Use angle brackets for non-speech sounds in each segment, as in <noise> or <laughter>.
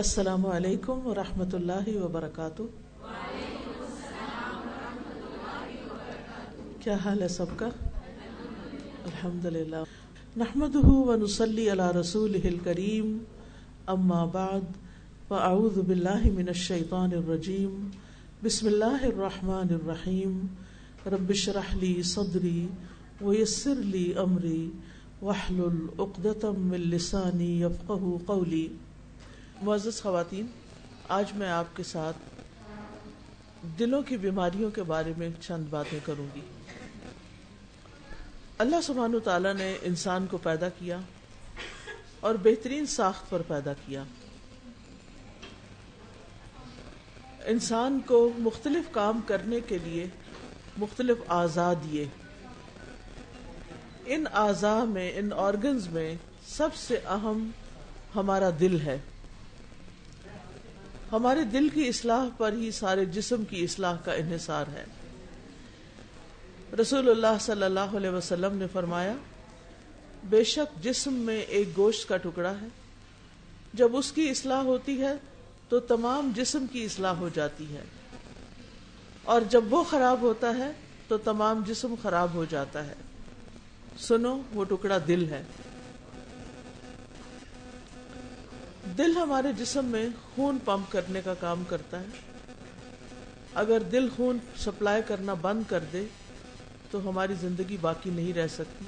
السلام علیکم ورحمۃ اللہ وبرکاتہ۔ کیا حال ہے سب کا؟ الحمد للہ نحمد ونسلی علی رسول کریم اما بعد، فاعوذ باللہ من الشیطان الرجیم، بسم اللہ الرحمن الرحیم۔ رب اشرح لی صدری ویسر لی امری، واحلل عقدۃ من لسانی یفقهوا قولی۔ معزز خواتین، آج میں آپ کے ساتھ دلوں کی بیماریوں کے بارے میں چند باتیں کروں گی۔ اللہ سبحان تعالیٰ نے انسان کو پیدا کیا اور بہترین ساخت پر پیدا کیا۔ انسان کو مختلف کام کرنے کے لیے مختلف اعضاء دیے۔ ان اعضاء میں، ان آرگنز میں سب سے اہم ہمارا دل ہے۔ ہمارے دل کی اصلاح پر ہی سارے جسم کی اصلاح کا انحصار ہے۔ رسول اللہ صلی اللہ علیہ وسلم نے فرمایا، بے شک جسم میں ایک گوشت کا ٹکڑا ہے۔ جب اس کی اصلاح ہوتی ہے تو تمام جسم کی اصلاح ہو جاتی ہے۔ اور جب وہ خراب ہوتا ہے تو تمام جسم خراب ہو جاتا ہے۔ سنو، وہ ٹکڑا دل ہے۔ دل ہمارے جسم میں خون پمپ کرنے کا کام کرتا ہے۔ اگر دل خون سپلائی کرنا بند کر دے، تو ہماری زندگی باقی نہیں رہ سکتی۔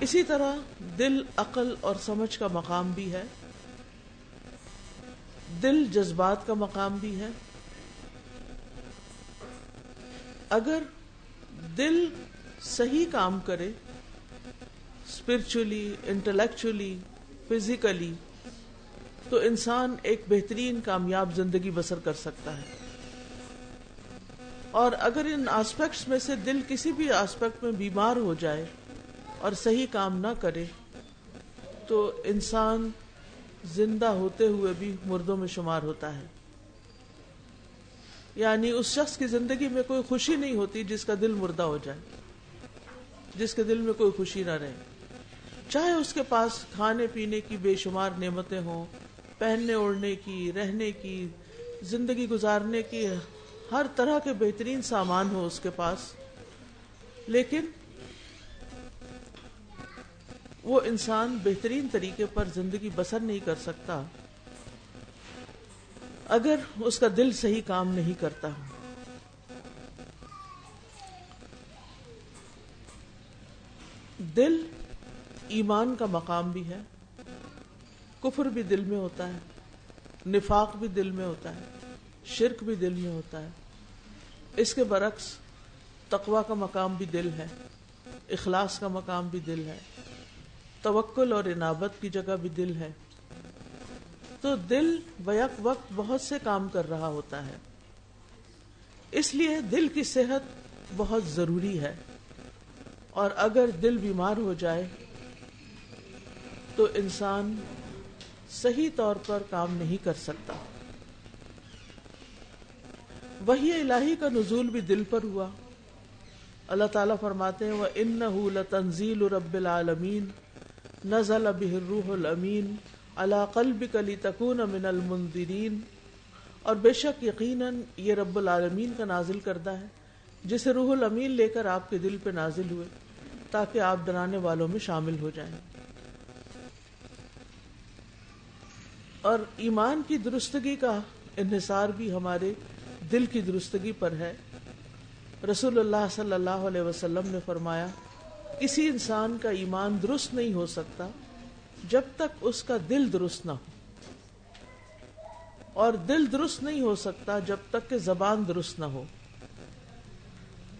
اسی طرح دل، عقل اور سمجھ کا مقام بھی ہے۔ دل، جذبات کا مقام بھی ہے۔ اگر دل صحیح کام کرے اسپرچولی انٹلیکچولی فزیکلی تو انسان ایک بہترین کامیاب زندگی بسر کر سکتا ہے۔ اور اگر ان آسپیکٹس میں سے دل کسی بھی آسپیکٹ میں بیمار ہو جائے اور صحیح کام نہ کرے، تو انسان زندہ ہوتے ہوئے بھی مردوں میں شمار ہوتا ہے۔ یعنی اس شخص کی زندگی میں کوئی خوشی نہیں ہوتی جس کا دل مردہ ہو جائے، جس کے دل میں کوئی خوشی نہ رہے۔ چاہے اس کے پاس کھانے پینے کی بے شمار نعمتیں ہوں، پہننے، اوڑھنے کی، رہنے کی، زندگی گزارنے کی، ہر طرح کے بہترین سامان ہو اس کے پاس۔ لیکن وہ انسان بہترین طریقے پر زندگی بسر نہیں کر سکتا۔ اگر اس کا دل صحیح کام نہیں کرتا۔ دل ایمان کا مقام بھی ہے، کفر بھی دل میں ہوتا ہے، نفاق بھی دل میں ہوتا ہے، شرک بھی دل میں ہوتا ہے۔ اس کے برعکس تقوا کا مقام بھی دل ہے، اخلاص کا مقام بھی دل ہے، توکل اور انابت کی جگہ بھی دل ہے۔ تو دل بیک وقت بہت سے کام کر رہا ہوتا ہے۔ اس لیے دل کی صحت بہت ضروری ہے۔ اور اگر دل بیمار ہو جائے تو انسان صحیح طور پر کام نہیں کر سکتا۔ وہی الہی کا نزول بھی دل پر ہوا۔ اللہ تعالیٰ فرماتے ہیں وہ ان تنزیل رب العالمین نزل به الروح الامین اللہ قلب کلی تکون من المنذرین اور بے شک یقیناً یہ رب العالمین کا نازل کردہ ہے، جسے روح الامین لے کر آپ کے دل پہ نازل ہوئے، تاکہ آپ ڈرانے والوں میں شامل ہو جائیں۔ اور ایمان کی درستگی کا انحصار بھی ہمارے دل کی درستگی پر ہے۔ رسول اللہ صلی اللہ علیہ وسلم نے فرمایا، کسی انسان کا ایمان درست نہیں ہو سکتا جب تک اس کا دل درست نہ ہو۔ اور دل درست نہیں ہو سکتا جب تک کہ زبان درست نہ ہو۔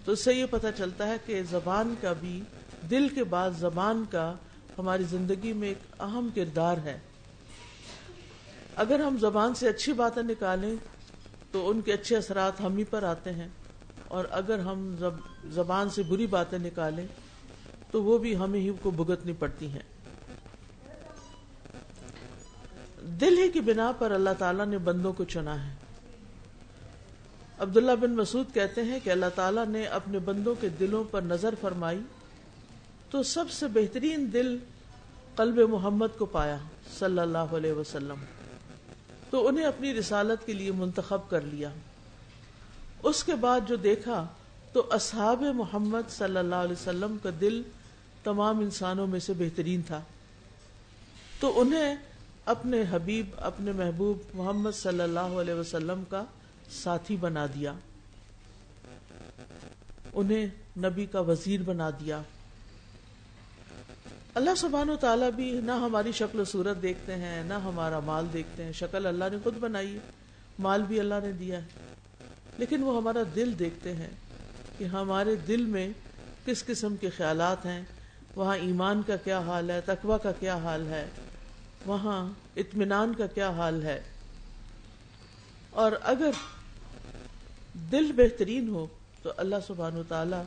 تو اس سے یہ پتہ چلتا ہے کہ زبان کا بھی دل کے بعد زبان کا ہماری زندگی میں ایک اہم کردار ہے۔ اگر ہم زبان سے اچھی باتیں نکالیں تو ان کے اچھے اثرات ہم ہی پر آتے ہیں اور اگر ہم زبان سے بری باتیں نکالیں تو وہ بھی ہمیں ہی کو بھگتنی پڑتی ہیں۔ دل ہی کی بنا پر اللہ تعالیٰ نے بندوں کو چنا ہے۔ عبداللہ بن مسعود کہتے ہیں کہ اللہ تعالیٰ نے اپنے بندوں کے دلوں پر نظر فرمائی تو سب سے بہترین دل قلب محمد کو پایا، صلی اللہ علیہ وسلم۔ تو انہیں اپنی رسالت کے لیے منتخب کر لیا۔ اس کے بعد جو دیکھا تو اصحاب محمد صلی اللہ علیہ وسلم کا دل تمام انسانوں میں سے بہترین تھا۔ تو انہیں اپنے حبیب، اپنے محبوب محمد صلی اللہ علیہ وسلم کا ساتھی بنا دیا۔ انہیں نبی کا وزیر بنا دیا۔ اللہ سبحانہ و تعالیٰ بھی نہ ہماری شکل و صورت دیکھتے ہیں، نہ ہمارا مال دیکھتے ہیں۔ شکل اللہ نے خود بنائی ہے، مال بھی اللہ نے دیا ہے۔ لیکن وہ ہمارا دل دیکھتے ہیں کہ ہمارے دل میں کس قسم کے خیالات ہیں، وہاں ایمان کا کیا حال ہے، تقوی کا کیا حال ہے، وہاں اطمینان کا کیا حال ہے۔ اور اگر دل بہترین ہو تو اللہ سبحانہ و تعالیٰ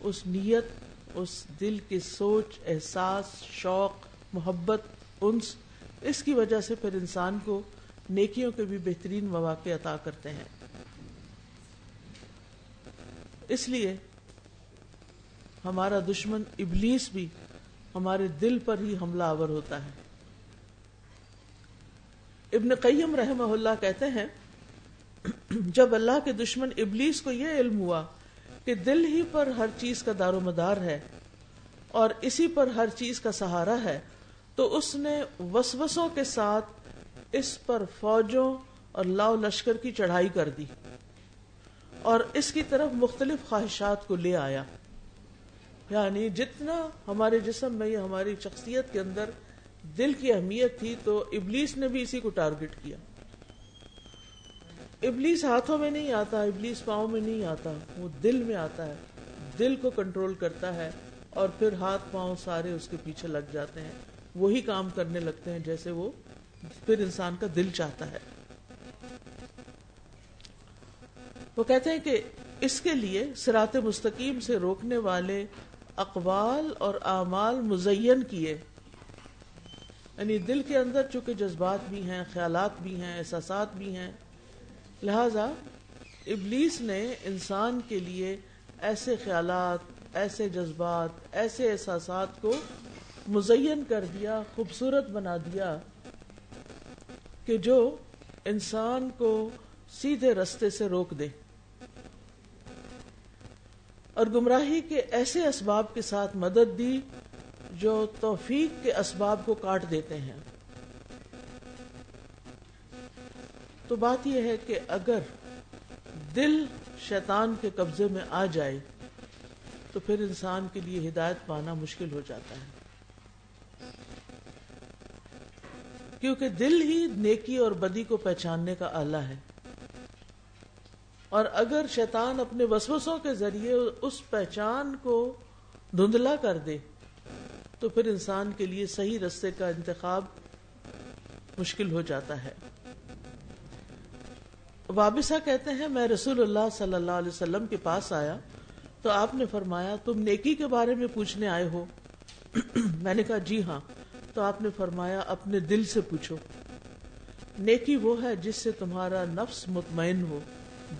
اس نیت اس دل کی سوچ، احساس، شوق، محبت، انس، اس کی وجہ سے پھر انسان کو نیکیوں کے بھی بہترین مواقع عطا کرتے ہیں۔ اس لیے ہمارا دشمن ابلیس بھی ہمارے دل پر ہی حملہ آور ہوتا ہے۔ ابن قیم رحمہ اللہ کہتے ہیں، جب اللہ کے دشمن ابلیس کو یہ علم ہوا کہ دل ہی پر ہر چیز کا دار و مدار ہے اور اسی پر ہر چیز کا سہارا ہے، تو اس نے وسوسوں کے ساتھ اس پر فوجوں اور لاؤ لشکر کی چڑھائی کر دی اور اس کی طرف مختلف خواہشات کو لے آیا۔ یعنی جتنا ہمارے جسم میں یا ہماری شخصیت کے اندر دل کی اہمیت تھی، تو ابلیس نے بھی اسی کو ٹارگٹ کیا۔ ابلیس ہاتھوں میں نہیں آتا، ابلیس پاؤں میں نہیں آتا، وہ دل میں آتا ہے۔ دل کو کنٹرول کرتا ہے اور پھر ہاتھ پاؤں سارے اس کے پیچھے لگ جاتے ہیں۔ وہی کام کرنے لگتے ہیں جیسے وہ پھر انسان کا دل چاہتا ہے۔ وہ کہتے ہیں کہ اس کے لیے سرات مستقیم سے روکنے والے اقوال اور اعمال مزین کیے۔ یعنی دل کے اندر چونکہ جذبات بھی ہیں، خیالات بھی ہیں، احساسات بھی ہیں لہذا ابلیس نے انسان کے لیے ایسے خیالات، ایسے جذبات، ایسے احساسات کو مزین کر دیا، خوبصورت بنا دیا کہ جو انسان کو سیدھے رستے سے روک دے۔ اور گمراہی کے ایسے اسباب کے ساتھ مدد دی جو توفیق کے اسباب کو کاٹ دیتے ہیں۔ تو بات یہ ہے کہ اگر دل شیطان کے قبضے میں آ جائے تو پھر انسان کے لیے ہدایت پانا مشکل ہو جاتا ہے۔ کیونکہ دل ہی نیکی اور بدی کو پہچاننے کا آلہ ہے۔ اور اگر شیطان اپنے وسوسوں کے ذریعے اس پہچان کو دھندلا کر دے تو پھر انسان کے لیے صحیح رستے کا انتخاب مشکل ہو جاتا ہے۔ وابسا کہتے ہیں، میں رسول اللہ صلی اللہ علیہ وسلم کے پاس آیا تو آپ نے فرمایا، تم نیکی کے بارے میں پوچھنے آئے ہو؟ <clears throat> میں نے کہا جی ہاں۔ تو آپ نے فرمایا، اپنے دل سے پوچھو۔ نیکی وہ ہے جس سے تمہارا نفس مطمئن ہو،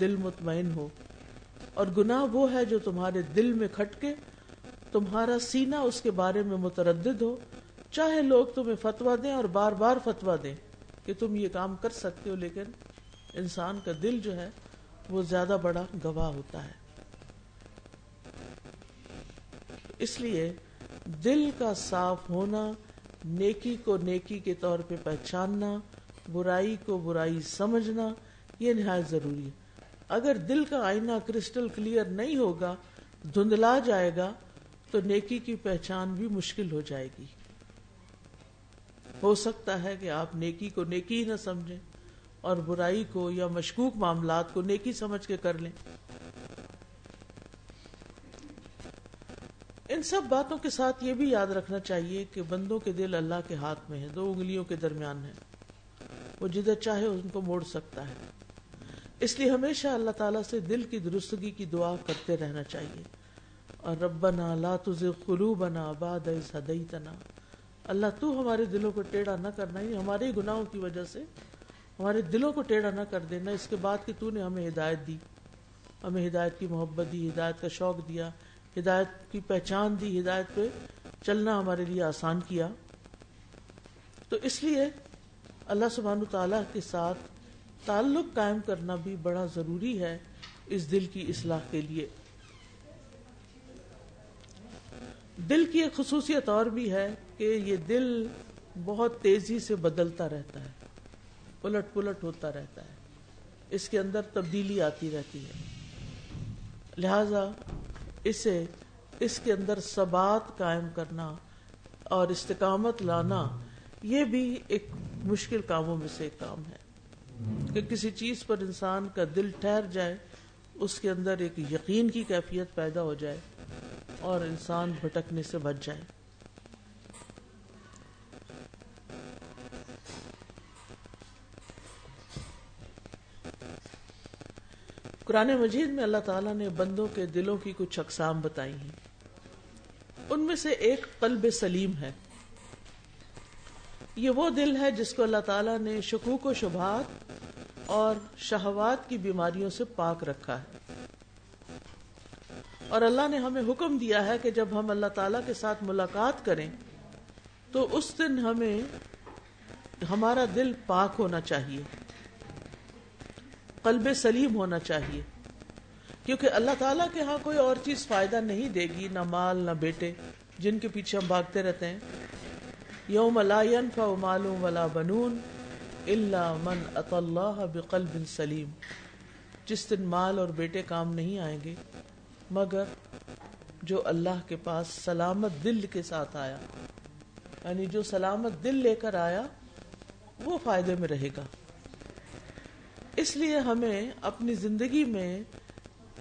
دل مطمئن ہو۔ اور گناہ وہ ہے جو تمہارے دل میں کھٹ کے تمہارا سینہ اس کے بارے میں متردد ہو۔ چاہے لوگ تمہیں فتوا دیں اور بار بار فتوا دیں کہ تم یہ کام کر سکتے ہو، لیکن انسان کا دل جو ہے وہ زیادہ بڑا گواہ ہوتا ہے۔ اس لیے دل کا صاف ہونا، نیکی کو نیکی کے طور پہ پہچاننا، برائی کو برائی سمجھنا، یہ نہایت ضروری ہے۔ اگر دل کا آئینہ کرسٹل کلیئر نہیں ہوگا، دھندلا جائے گا، تو نیکی کی پہچان بھی مشکل ہو جائے گی۔ ہو سکتا ہے کہ آپ نیکی کو نیکی ہی نہ سمجھیں۔ اور برائی کو یا مشکوک معاملات کو نیکی سمجھ کے کر لیں۔ ان سب باتوں کے ساتھ یہ بھی یاد رکھنا چاہیے کہ بندوں کے دل اللہ کے ہاتھ میں ہیں، دو انگلیوں کے درمیان ہیں۔ وہ جدھر چاہے ان کو موڑ سکتا ہے۔ اس لیے ہمیشہ اللہ تعالیٰ سے دل کی درستگی کی دعا کرتے رہنا چاہیے۔ اور ربنا لا تزغ قلوبنا بعد اذ هديتنا اللہ تو ہمارے دلوں کو ٹیڑھا نہ کرنا ہی ہمارے گناہوں کی وجہ سے ہمارے دلوں کو ٹیڑھا نہ کر دینا، اس کے بعد کہ تو نے ہمیں ہدایت دی۔ ہمیں ہدایت کی محبت دی، ہدایت کا شوق دیا، ہدایت کی پہچان دی، ہدایت پہ چلنا ہمارے لیے آسان کیا۔ تو اس لیے اللہ سبحانہ تعالیٰ کے ساتھ تعلق قائم کرنا بھی بڑا ضروری ہے اس دل کی اصلاح کے لیے۔ دل کی ایک خصوصیت اور بھی ہے کہ یہ دل بہت تیزی سے بدلتا رہتا ہے۔ الٹ پلٹ ہوتا رہتا ہے۔ اس کے اندر تبدیلی آتی رہتی ہے۔ لہذا اسے اس کے اندر ثبات قائم کرنا اور استقامت لانا یہ بھی ایک مشکل کاموں میں سے ایک کام ہے۔ کہ کسی چیز پر انسان کا دل ٹھہر جائے، اس کے اندر ایک یقین کی کیفیت پیدا ہو جائے اور انسان بھٹکنے سے بچ جائے۔ قرآن مجید میں اللہ تعالیٰ نے بندوں کے دلوں کی کچھ اقسام بتائی ہیں۔ ان میں سے ایک قلب سلیم ہے۔ یہ وہ دل ہے جس کو اللہ تعالیٰ نے شکوک و شبہات اور شہوات کی بیماریوں سے پاک رکھا ہے۔ اور اللہ نے ہمیں حکم دیا ہے کہ جب ہم اللہ تعالیٰ کے ساتھ ملاقات کریں تو اس دن ہمیں ہمارا دل پاک ہونا چاہیے۔ قلب سلیم ہونا چاہیے۔ کیونکہ اللہ تعالیٰ کے ہاں کوئی اور چیز فائدہ نہیں دے گی، نہ مال، نہ بیٹے، جن کے پیچھے ہم بھاگتے رہتے ہیں۔ یوم لا ينفع مال ولا بنون الا من اتى الله بقلب سلیم۔ جس دن مال اور بیٹے کام نہیں آئیں گے، مگر جو اللہ کے پاس سلامت دل کے ساتھ آیا یعنی جو سلامت دل لے کر آیا، وہ فائدے میں رہے گا۔ اس لیے ہمیں اپنی زندگی میں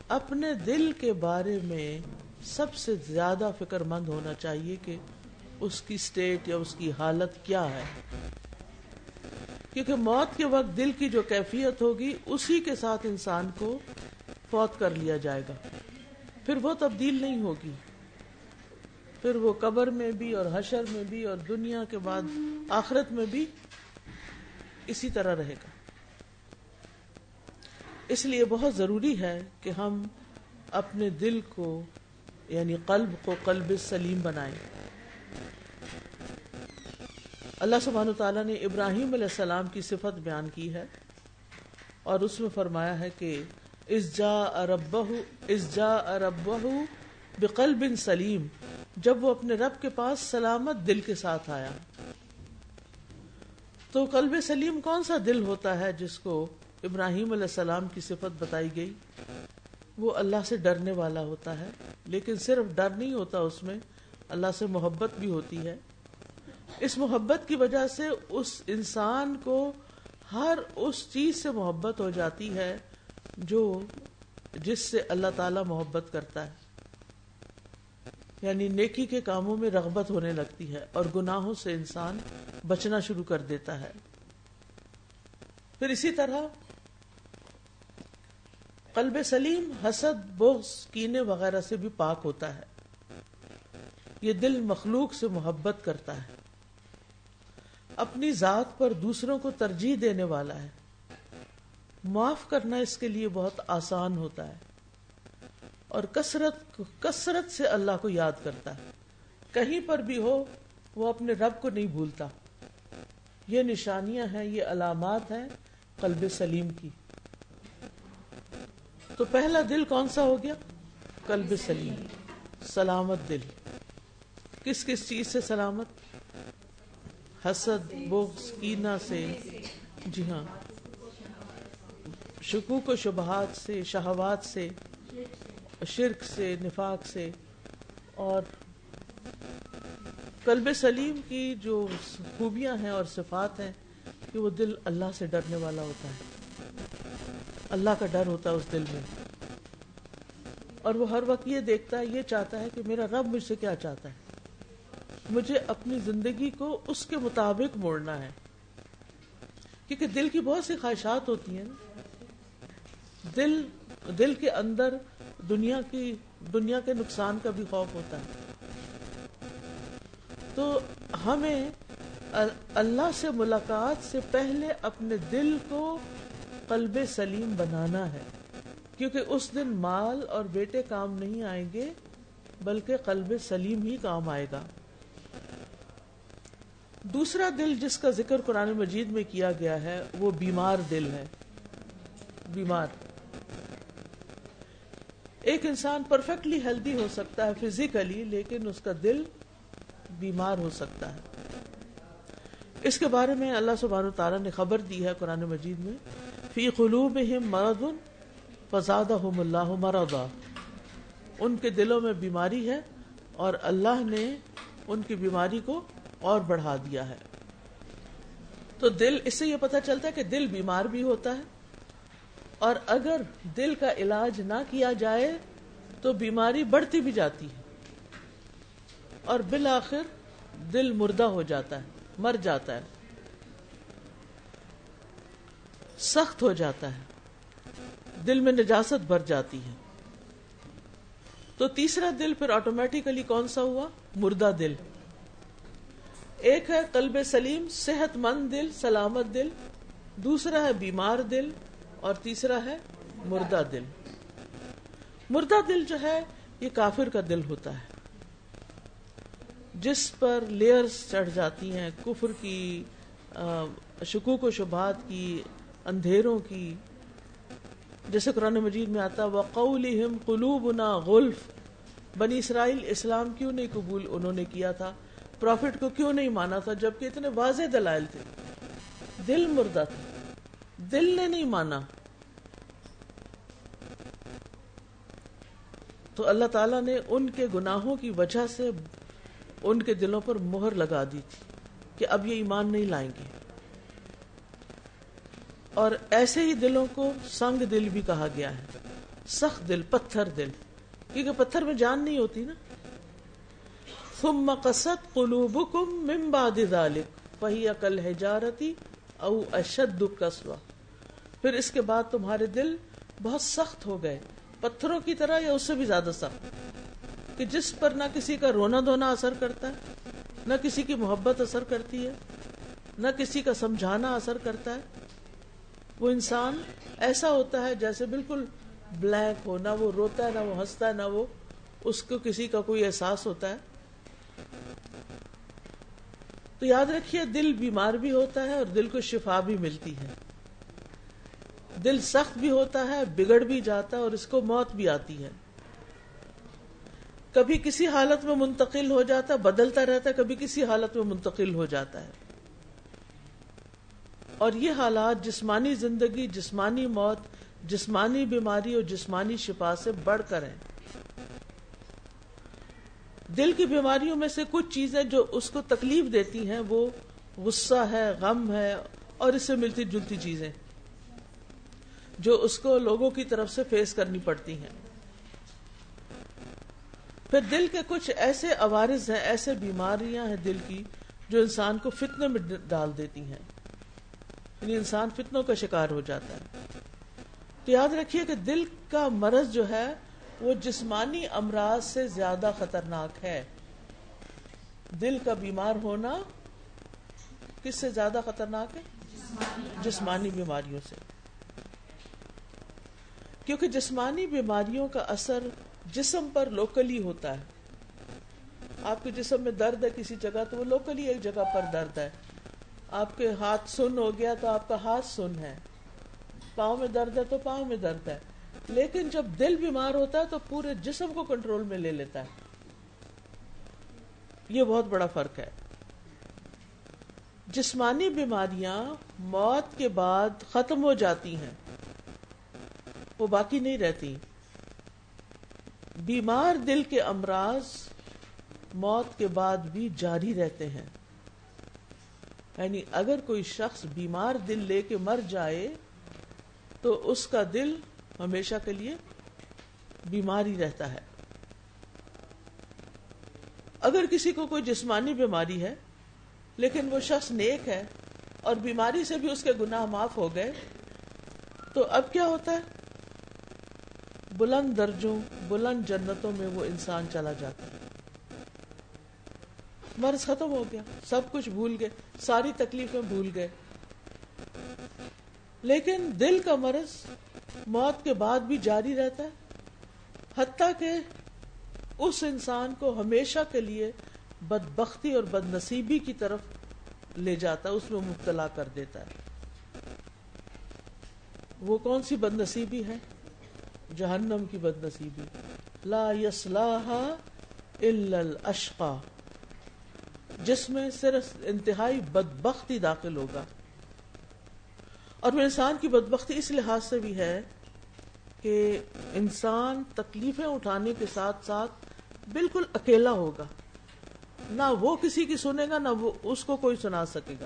اپنے دل کے بارے میں سب سے زیادہ فکر مند ہونا چاہیے کہ اس کی سٹیٹ یا اس کی حالت کیا ہے۔ کیونکہ موت کے وقت دل کی جو کیفیت ہوگی، اسی کے ساتھ انسان کو فوت کر لیا جائے گا۔ پھر وہ تبدیل نہیں ہوگی۔ پھر وہ قبر میں بھی اور حشر میں بھی اور دنیا کے بعد آخرت میں بھی اسی طرح رہے گا۔ اس لیے بہت ضروری ہے کہ ہم اپنے دل کو یعنی قلب کو قلب سلیم بنائیں۔ اللہ سبحانہ تعالیٰ نے ابراہیم علیہ السلام کی صفت بیان کی ہے اور اس میں فرمایا ہے کہ اس جا اربہ اس جا اربہ بقلب سلیم، جب وہ اپنے رب کے پاس سلامت دل کے ساتھ آیا۔ تو قلب سلیم کون سا دل ہوتا ہے جس کو ابراہیم علیہ السلام کی صفت بتائی گئی۔ وہ اللہ سے ڈرنے والا ہوتا ہے، لیکن صرف ڈر نہیں ہوتا اس میں، اللہ سے محبت بھی ہوتی ہے۔ اس محبت کی وجہ سے اس انسان کو ہر اس چیز سے محبت ہو جاتی ہے جو جس سے اللہ تعالی محبت کرتا ہے۔ یعنی نیکی کے کاموں میں رغبت ہونے لگتی ہے اور گناہوں سے انسان بچنا شروع کر دیتا ہے۔ پھر اسی طرح قلب سلیم حسد، بغض، کینے وغیرہ سے بھی پاک ہوتا ہے۔ یہ دل مخلوق سے محبت کرتا ہے۔ اپنی ذات پر دوسروں کو ترجیح دینے والا ہے۔ معاف کرنا اس کے لیے بہت آسان ہوتا ہے۔ اور کثرت کثرت سے اللہ کو یاد کرتا ہے۔ کہیں پر بھی ہو، وہ اپنے رب کو نہیں بھولتا۔ یہ نشانیاں ہیں، یہ علامات ہیں قلب سلیم کی۔ تو پہلا دل کون سا ہو گیا؟ قلب سلیم، سلامت دل۔ کس کس چیز سے سلامت؟ حسد، بغض کینا سے۔ جی ہاں۔ شکوک و شبہات سے، شہوات سے، شرک سے، نفاق سے۔ اور قلب سلیم کی جو خوبیاں ہیں اور صفات ہیں کہ وہ دل اللہ سے ڈرنے والا ہوتا ہے۔ اللہ کا ڈر ہوتا ہے اس دل میں۔ اور وہ ہر وقت یہ دیکھتا ہے، یہ چاہتا ہے کہ میرا رب مجھ سے کیا چاہتا ہے۔ مجھے اپنی زندگی کو اس کے مطابق موڑنا ہے۔ کیونکہ دل کی بہت سی خواہشات ہوتی ہیں۔ دل دل کے اندر دنیا کی، دنیا کے نقصان کا بھی خوف ہوتا ہے۔ تو ہمیں اللہ سے ملاقات سے پہلے اپنے دل کو قلب سلیم بنانا ہے۔ کیونکہ اس دن مال اور بیٹے کام نہیں آئیں گے، بلکہ قلب سلیم ہی کام آئے گا۔ دوسرا دل جس کا ذکر قرآن مجید میں کیا گیا ہے، وہ بیمار دل ہے۔ بیمار۔ ایک انسان پرفیکٹلی ہیلدی ہو سکتا ہے فزیکلی لیکن اس کا دل بیمار ہو سکتا ہے۔ اس کے بارے میں اللہ سبحانہ تعالیٰ نے خبر دی ہے قرآن مجید میں۔ فی قلوبہم مرض فزادہم اللہ مرضا۔ ان کے دلوں میں بیماری ہے اور اللہ نے ان کی بیماری کو اور بڑھا دیا ہے۔ تو دل، اس سے یہ پتا چلتا ہے کہ دل بیمار بھی ہوتا ہے اور اگر دل کا علاج نہ کیا جائے تو بیماری بڑھتی بھی جاتی ہے اور بالآخر دل مردہ ہو جاتا ہے، مر جاتا ہے۔ سخت ہو جاتا ہے۔ دل میں نجاست بھر جاتی ہے۔ تو تیسرا دل پھر آٹومیٹیکلی کون سا ہوا؟ مردہ دل۔ ایک ہے قلب سلیم صحت مند دل، سلامت دل۔ دوسرا ہے بیمار دل اور تیسرا ہے مردہ دل۔ مردہ دل جو ہے، یہ کافر کا دل ہوتا ہے۔ جس پر لیئرز چڑھ جاتی ہیں، کفر کی شکوک و شبہات کی اندھیروں کی۔ جیسے قرآن مجید میں آتا وقول قلوب نا غلف۔ بنی اسرائیل اسلام کیوں نہیں قبول انہوں نے کیا تھا؟ پروفٹ کو کیوں نہیں مانا تھا جبکہ اتنے واضح دلائل تھے؟ دل مردہ تھا۔ دل نے نہیں مانا۔ تو اللہ تعالیٰ نے ان کے گناہوں کی وجہ سے ان کے دلوں پر مہر لگا دی تھی کہ اب یہ ایمان نہیں لائیں گے۔ اور ایسے ہی دلوں کو سنگ دل بھی کہا گیا ہے۔ سخت دل، پتھر دل۔ کیونکہ پتھر میں جان نہیں ہوتی نا۔ ثم قصد قلوبكم من بعد ذلك فهي كالحجارة او اشد قسوة پھر اس کے بعد تمہارے دل بہت سخت ہو گئے۔ پتھروں کی طرح یا اس سے بھی زیادہ سخت؟ کہ جس پر نہ کسی کا رونا دھونا اثر کرتا ہے، نہ کسی کی محبت اثر کرتی ہے، نہ کسی کا سمجھانا اثر کرتا ہے۔ وہ انسان ایسا ہوتا ہے جیسے بالکل بلینک ہو، نہ وہ روتا ہے، نہ وہ ہنستا ہے، نہ وہ اس کو کسی کا کوئی احساس ہوتا ہے۔ تو یاد رکھیے، دل بیمار بھی ہوتا ہے اور دل کو شفا بھی ملتی ہے۔ دل سخت بھی ہوتا ہے، بگڑ بھی جاتا ہے اور اس کو موت بھی آتی ہے۔ کبھی کسی حالت میں منتقل ہو جاتا ہے بدلتا رہتا ہے، کبھی کسی حالت میں منتقل ہو جاتا ہے۔ اور یہ حالات جسمانی زندگی، جسمانی موت، جسمانی بیماری اور جسمانی شفا سے بڑھ کر ہیں۔ دل کی بیماریوں میں سے کچھ چیزیں جو اس کو تکلیف دیتی ہیں، وہ غصہ ہے، غم ہے اور اس سے ملتی جلتی چیزیں جو اس کو لوگوں کی طرف سے فیس کرنی پڑتی ہیں۔ پھر دل کے کچھ ایسے عوارض ہیں، ایسے بیماریاں ہیں دل کی جو انسان کو فتنے میں ڈال دیتی ہیں۔ یعنی انسان فتنوں کا شکار ہو جاتا ہے۔ تو یاد رکھیے کہ دل کا مرض جو ہے، وہ جسمانی امراض سے زیادہ خطرناک ہے۔ دل کا بیمار ہونا کس سے زیادہ خطرناک ہے؟ جسمانی بیماریوں سے۔ کیونکہ جسمانی بیماریوں کا اثر جسم پر لوکلی ہوتا ہے۔ آپ کے جسم میں درد ہے کسی جگہ، تو وہ لوکلی ایک جگہ پر درد ہے۔ آپ کے ہاتھ سن ہو گیا تو آپ کا ہاتھ سن ہے۔ پاؤں میں درد ہے تو پاؤں میں درد ہے۔ لیکن جب دل بیمار ہوتا ہے تو پورے جسم کو کنٹرول میں لے لیتا ہے۔ یہ بہت بڑا فرق ہے۔ جسمانی بیماریاں موت کے بعد ختم ہو جاتی ہیں۔ وہ باقی نہیں رہتی۔ بیمار دل کے امراض موت کے بعد بھی جاری رہتے ہیں۔ یعنی اگر کوئی شخص بیمار دل لے کے مر جائے تو اس کا دل ہمیشہ کے لیے بیماری رہتا ہے۔ اگر کسی کو کوئی جسمانی بیماری ہے، لیکن وہ شخص نیک ہے اور بیماری سے بھی اس کے گناہ معاف ہو گئے، تو اب کیا ہوتا ہے؟ بلند درجوں، بلند جنتوں میں وہ انسان چلا جاتا ہے۔ مرض ختم ہو گیا، سب کچھ بھول گئے، ساری تکلیفیں بھول گئے۔ لیکن دل کا مرض موت کے بعد بھی جاری رہتا ہے، حتیٰ کہ اس انسان کو ہمیشہ کے لیے بدبختی اور بد نصیبی کی طرف لے جاتا ہے، اس میں مبتلا کر دیتا ہے۔ وہ کون سی بد نصیبی ہے؟ جہنم کی بد نصیبی لا الا الاشقا۔ جس میں صرف انتہائی بدبختی داخل ہوگا۔ اور وہ انسان کی بدبختی اس لحاظ سے بھی ہے کہ انسان تکلیفیں اٹھانے کے ساتھ ساتھ بالکل اکیلا ہوگا۔ نہ وہ کسی کی سنے گا، نہ وہ اس کو کوئی سنا سکے گا۔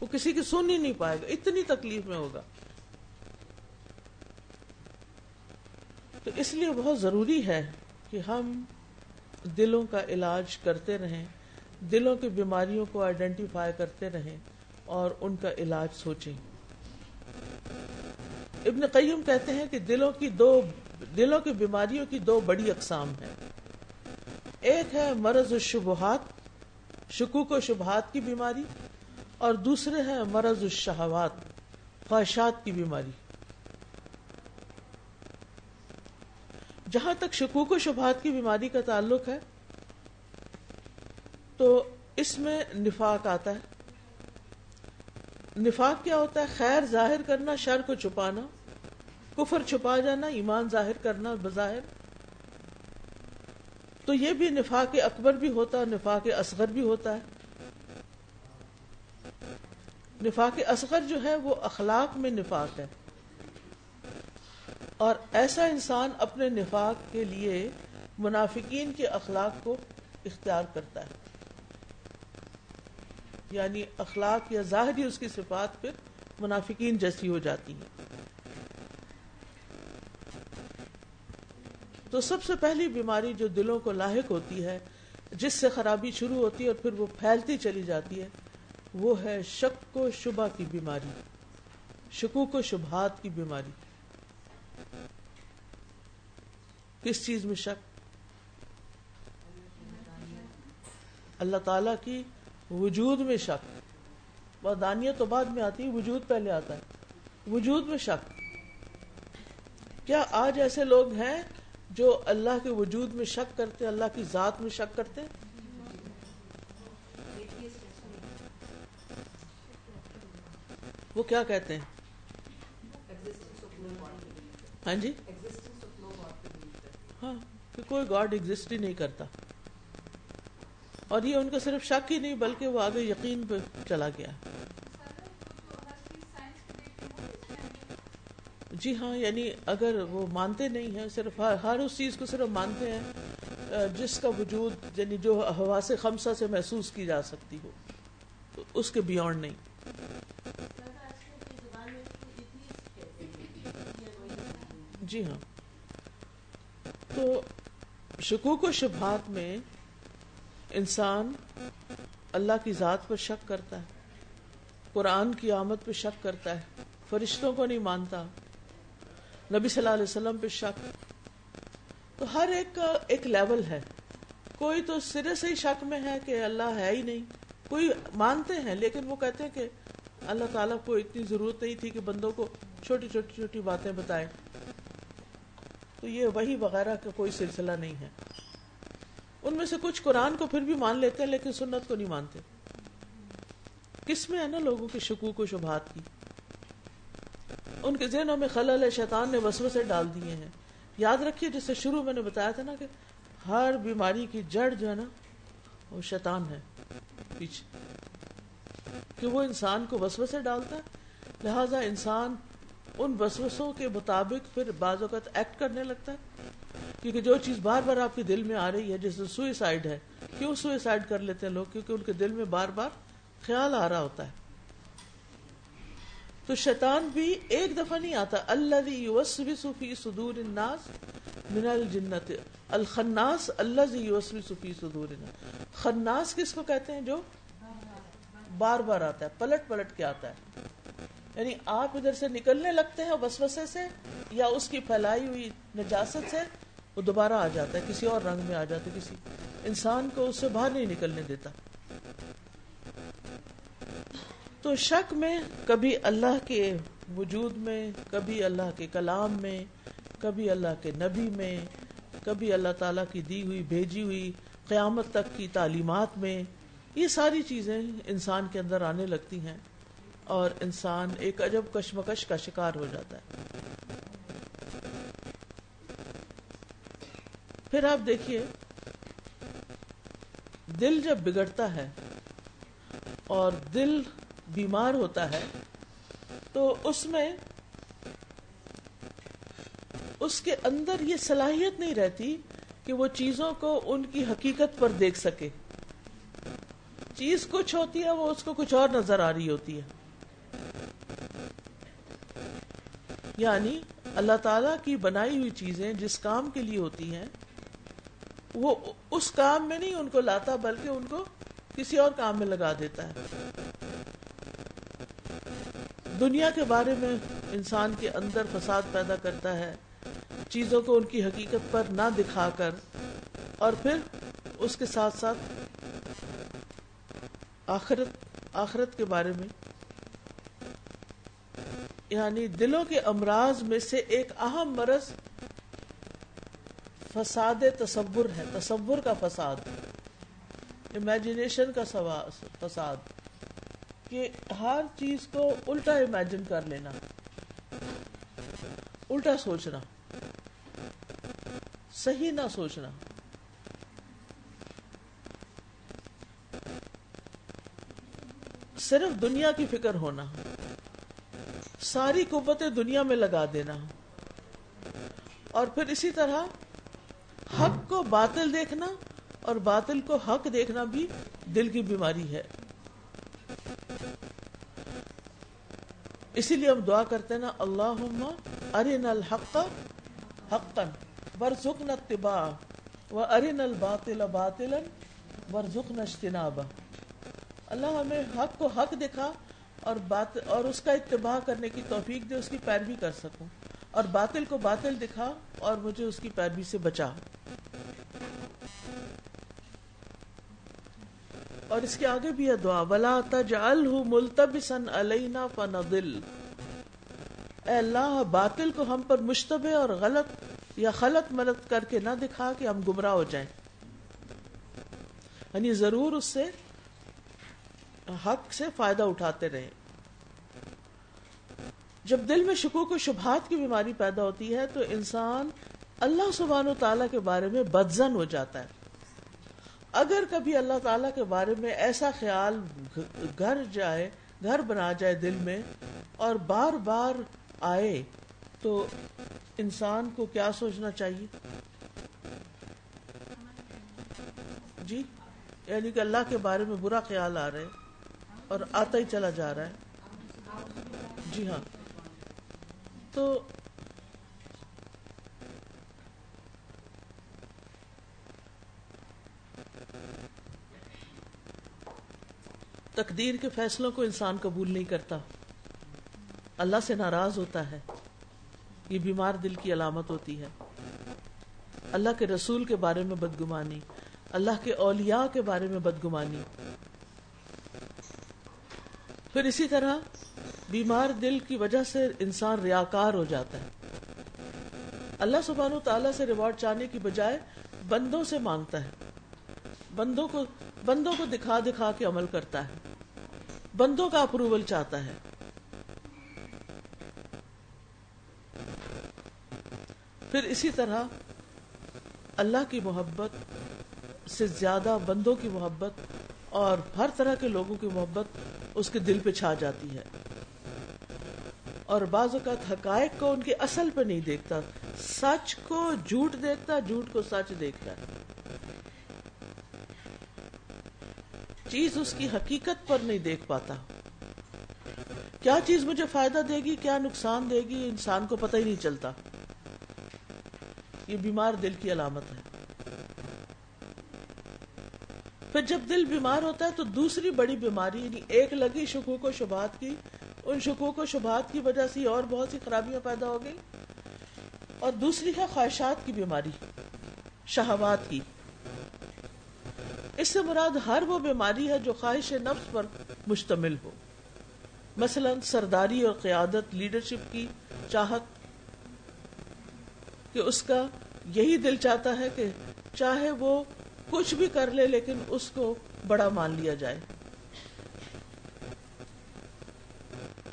وہ کسی کی سن ہی نہیں پائے گا، اتنی تکلیف میں ہوگا۔ تو اس لیے بہت ضروری ہے کہ ہم دلوں کا علاج کرتے رہیں، دلوں کی بیماریوں کو آئیڈینٹیفائی کرتے رہیں اور ان کا علاج سوچیں۔ ابن قیم کہتے ہیں کہ دلوں کی دو، دلوں کی بیماریوں کی دو بڑی اقسام ہیں۔ ایک ہے مرض الشبہات، شکوک و شبہات کی بیماری، اور دوسرے ہے مرض الشہوات، خواہشات کی بیماری۔ جہاں تک شکوک و شبہات کی بیماری کا تعلق ہے، تو اس میں نفاق آتا ہے۔ نفاق کیا ہوتا ہے؟ خیر ظاہر کرنا، شر کو چھپانا۔ کفر چھپا جانا، ایمان ظاہر کرنا بظاہر۔ تو یہ بھی نفاق اکبر بھی ہوتا ہے، نفاق اصغر بھی ہوتا ہے۔ نفاق اصغر جو ہے، وہ اخلاق میں نفاق ہے۔ اور ایسا انسان اپنے نفاق کے لیے منافقین کے اخلاق کو اختیار کرتا ہے۔ یعنی اخلاق یا ظاہری اس کی صفات پھر منافقین جیسی ہو جاتی ہیں۔ تو سب سے پہلی بیماری جو دلوں کو لاحق ہوتی ہے، جس سے خرابی شروع ہوتی ہے اور پھر وہ پھیلتی چلی جاتی ہے، وہ ہے شک و شبہ کی بیماری۔ شکوک و شبہات کی بیماری۔ کس چیز میں شک؟ اللہ تعالی کی وجود میں شک۔ دانیہ تو بعد میں آتی ہے، وجود پہلے آتا ہے۔ وجود میں شک۔ کیا آج ایسے لوگ ہیں جو اللہ کے وجود میں شک کرتے، اللہ کی ذات میں شک کرتے؟ وہ کیا کہتے ہیں؟ ہاں جی؟ ہاں کہ کوئی گاڈ ایگزٹ ہی نہیں کرتا۔ اور یہ ان کا صرف شک ہی نہیں، بلکہ وہ آگے یقین پہ چلا گیا۔ جی ہاں یعنی اگر وہ مانتے نہیں ہیں، صرف ہر اس چیز کو صرف مانتے ہیں جس کا وجود یعنی جو ہوا سے خمسہ سے محسوس کی جا سکتی ہو اس کے بیونڈ نہیں۔ جی ہاں۔ شکوک و شبہات میں انسان اللہ کی ذات پر شک کرتا ہے، قرآن کی آمد پہ شک کرتا ہے، فرشتوں کو نہیں مانتا، نبی صلی اللہ علیہ وسلم پہ شک۔ تو ہر ایک کا ایک لیول ہے۔ کوئی تو سرے سے ہی شک میں ہے کہ اللہ ہے ہی نہیں۔ کوئی مانتے ہیں، لیکن وہ کہتے ہیں کہ اللہ تعالیٰ کو اتنی ضرورت نہیں تھی کہ بندوں کو چھوٹی چھوٹی چھوٹی باتیں بتائیں۔ تو یہ وہی وغیرہ کا کوئی سلسلہ نہیں ہے۔ ان میں سے کچھ قرآن کو پھر بھی مان لیتے ہیں، لیکن سنت کو نہیں مانتے۔ کس میں ہے نا لوگوں کی شکوک و شبہات کی؟ ان کے ذہنوں میں خلل ہے، شیطان نے وسو سے ڈال دیے ہیں۔ یاد رکھیے جس سے شروع میں نے بتایا تھا نا کہ ہر بیماری کی جڑ جو ہے نا، وہ شیطان ہے۔ پیچھے۔ کہ وہ انسان کو وسو سے ڈالتا ہے، لہذا انسان ان وسوسوں کے مطابق پھر بعض اوقات ایکٹ کرنے لگتا ہے۔ کیونکہ جو چیز بار بار آپ کے دل میں آ رہی ہے جیسے سوئسائڈ ہے، کیوں سوئسائڈ کر لیتے ہیں لوگ؟ کیونکہ ان کے دل میں بار بار خیال آ رہا ہوتا ہے۔ تو شیطان بھی ایک دفعہ نہیں آتا۔ اللہ صدور الناس من الجنت الخناس اللہ صفی صدور الناس۔ خناس کس کو کہتے ہیں جو؟ بار بار آتا ہے، پلٹ پلٹ کے آتا ہے۔ یعنی آپ ادھر سے نکلنے لگتے ہیں وسوسے سے یا اس کی پھیلائی ہوئی نجاست سے، وہ دوبارہ آ جاتا ہے، کسی اور رنگ میں آ جاتا ہے، کسی انسان کو اس سے باہر نہیں نکلنے دیتا۔ تو شک میں کبھی اللہ کے وجود میں، کبھی اللہ کے کلام میں، کبھی اللہ کے نبی میں، کبھی اللہ تعالیٰ کی دی ہوئی، بھیجی ہوئی قیامت تک کی تعلیمات میں، یہ ساری چیزیں انسان کے اندر آنے لگتی ہیں۔ اور انسان ایک عجب کشمکش کا شکار ہو جاتا ہے۔ پھر آپ دیکھیے، دل جب بگڑتا ہے اور دل بیمار ہوتا ہے، تو اس میں اس کے اندر یہ صلاحیت نہیں رہتی کہ وہ چیزوں کو ان کی حقیقت پر دیکھ سکے۔ چیز کچھ ہوتی ہے، وہ اس کو کچھ اور نظر آ رہی ہوتی ہے۔ یعنی اللہ تعالی کی بنائی ہوئی چیزیں جس کام کے لیے ہوتی ہیں، وہ اس کام میں نہیں ان کو لاتا، بلکہ ان کو کسی اور کام میں لگا دیتا ہے۔ دنیا کے بارے میں انسان کے اندر فساد پیدا کرتا ہے، چیزوں کو ان کی حقیقت پر نہ دکھا کر، اور پھر اس کے ساتھ ساتھ آخرت آخرت کے بارے میں یعنی دلوں کے امراض میں سے ایک اہم مرض فساد تصور ہے، تصور کا فساد امیجنیشن کا فساد، کہ ہر چیز کو الٹا امیجن کر لینا، الٹا سوچنا، صحیح نہ سوچنا۔ صرف دنیا کی فکر ہونا۔ ساری قوتیں دنیا میں لگا دینا۔ اور پھر اسی طرح حق کو باطل دیکھنا اور باطل کو حق دیکھنا بھی دل کی بیماری ہے۔ اسی لیے ہم دعا کرتے ہیں نا اللہ ارن الحق حقا ورزقنا اتباع و ارن الباطل باطلا ورزقنا اجتنابا اللہ ہمیں حق کو حق دکھا اور بات اور اس کا اتباع کرنے کی توفیق دے، اس کی پیروی کر سکوں۔ اور باطل کو باطل دکھا اور مجھے اس کی پیروی سے بچا۔ اور اس کے آگے بھی ہے دعا۔ ولا تجعلہ ملتبسا علینا فنضل۔ اے اللہ، باطل کو ہم پر مشتبہ اور غلط یا خلط ملت کر کے نہ دکھا کہ ہم گمراہ ہو جائیں۔ یعنی ضرور اس سے حق سے فائدہ اٹھاتے رہے۔ جب دل میں شکوک و شبہات کی بیماری پیدا ہوتی ہے تو انسان اللہ سبحانہ و تعالیٰ کے بارے میں بدزن ہو جاتا ہے۔ اگر کبھی اللہ تعالیٰ کے بارے میں ایسا خیال گھر جائے، گھر بنا جائے دل میں اور بار بار آئے، تو انسان کو کیا سوچنا چاہیے؟ جی یعنی کہ اللہ کے بارے میں برا خیال آ رہے اور آتا ہی چلا جا رہا ہے۔ جی ہاں۔ تو تقدیر کے فیصلوں کو انسان قبول نہیں کرتا۔ اللہ سے ناراض ہوتا ہے۔ یہ بیمار دل کی علامت ہوتی ہے۔ اللہ کے رسول کے بارے میں بدگمانی، اللہ کے اولیاء کے بارے میں بدگمانی۔ پھر اسی طرح بیمار دل کی وجہ سے انسان ریاکار ہو جاتا ہے۔ اللہ سبحان و تعالیٰ سے ریوارڈ چاہنے کی بجائے بندوں سے مانگتا ہے۔ بندوں کو بندوں کو دکھا دکھا کے عمل کرتا ہے۔ بندوں کا اپروول چاہتا ہے۔ پھر اسی طرح اللہ کی محبت سے زیادہ بندوں کی محبت اور ہر طرح کے لوگوں کی محبت اس کے دل پہ چھا جاتی ہے۔ اور بعض اوقات حقائق کو ان کے اصل پہ نہیں دیکھتا، سچ کو جھوٹ دیکھتا، جھوٹ کو سچ دیکھتا چیز اس کی حقیقت پر نہیں دیکھ پاتا۔ کیا چیز مجھے فائدہ دے گی، کیا نقصان دے گی، انسان کو پتہ ہی نہیں چلتا۔ یہ بیمار دل کی علامت ہے۔ پھر جب دل بیمار ہوتا ہے تو دوسری بڑی بیماری یعنی ایک لگی شکوک و شبہات کی، ان شکوک و شبہات کی وجہ سے اور بہت سی خرابیاں پیدا ہو گئی اور دوسری ہے خواہشات کی بیماری، شہوات کی۔ اس سے مراد ہر وہ بیماری ہے جو خواہش نفس پر مشتمل ہو۔ مثلا سرداری اور قیادت، لیڈرشپ کی چاہت کہ اس کا یہی دل چاہتا ہے کہ چاہے وہ کچھ بھی کر لے لیکن اس کو بڑا مان لیا جائے۔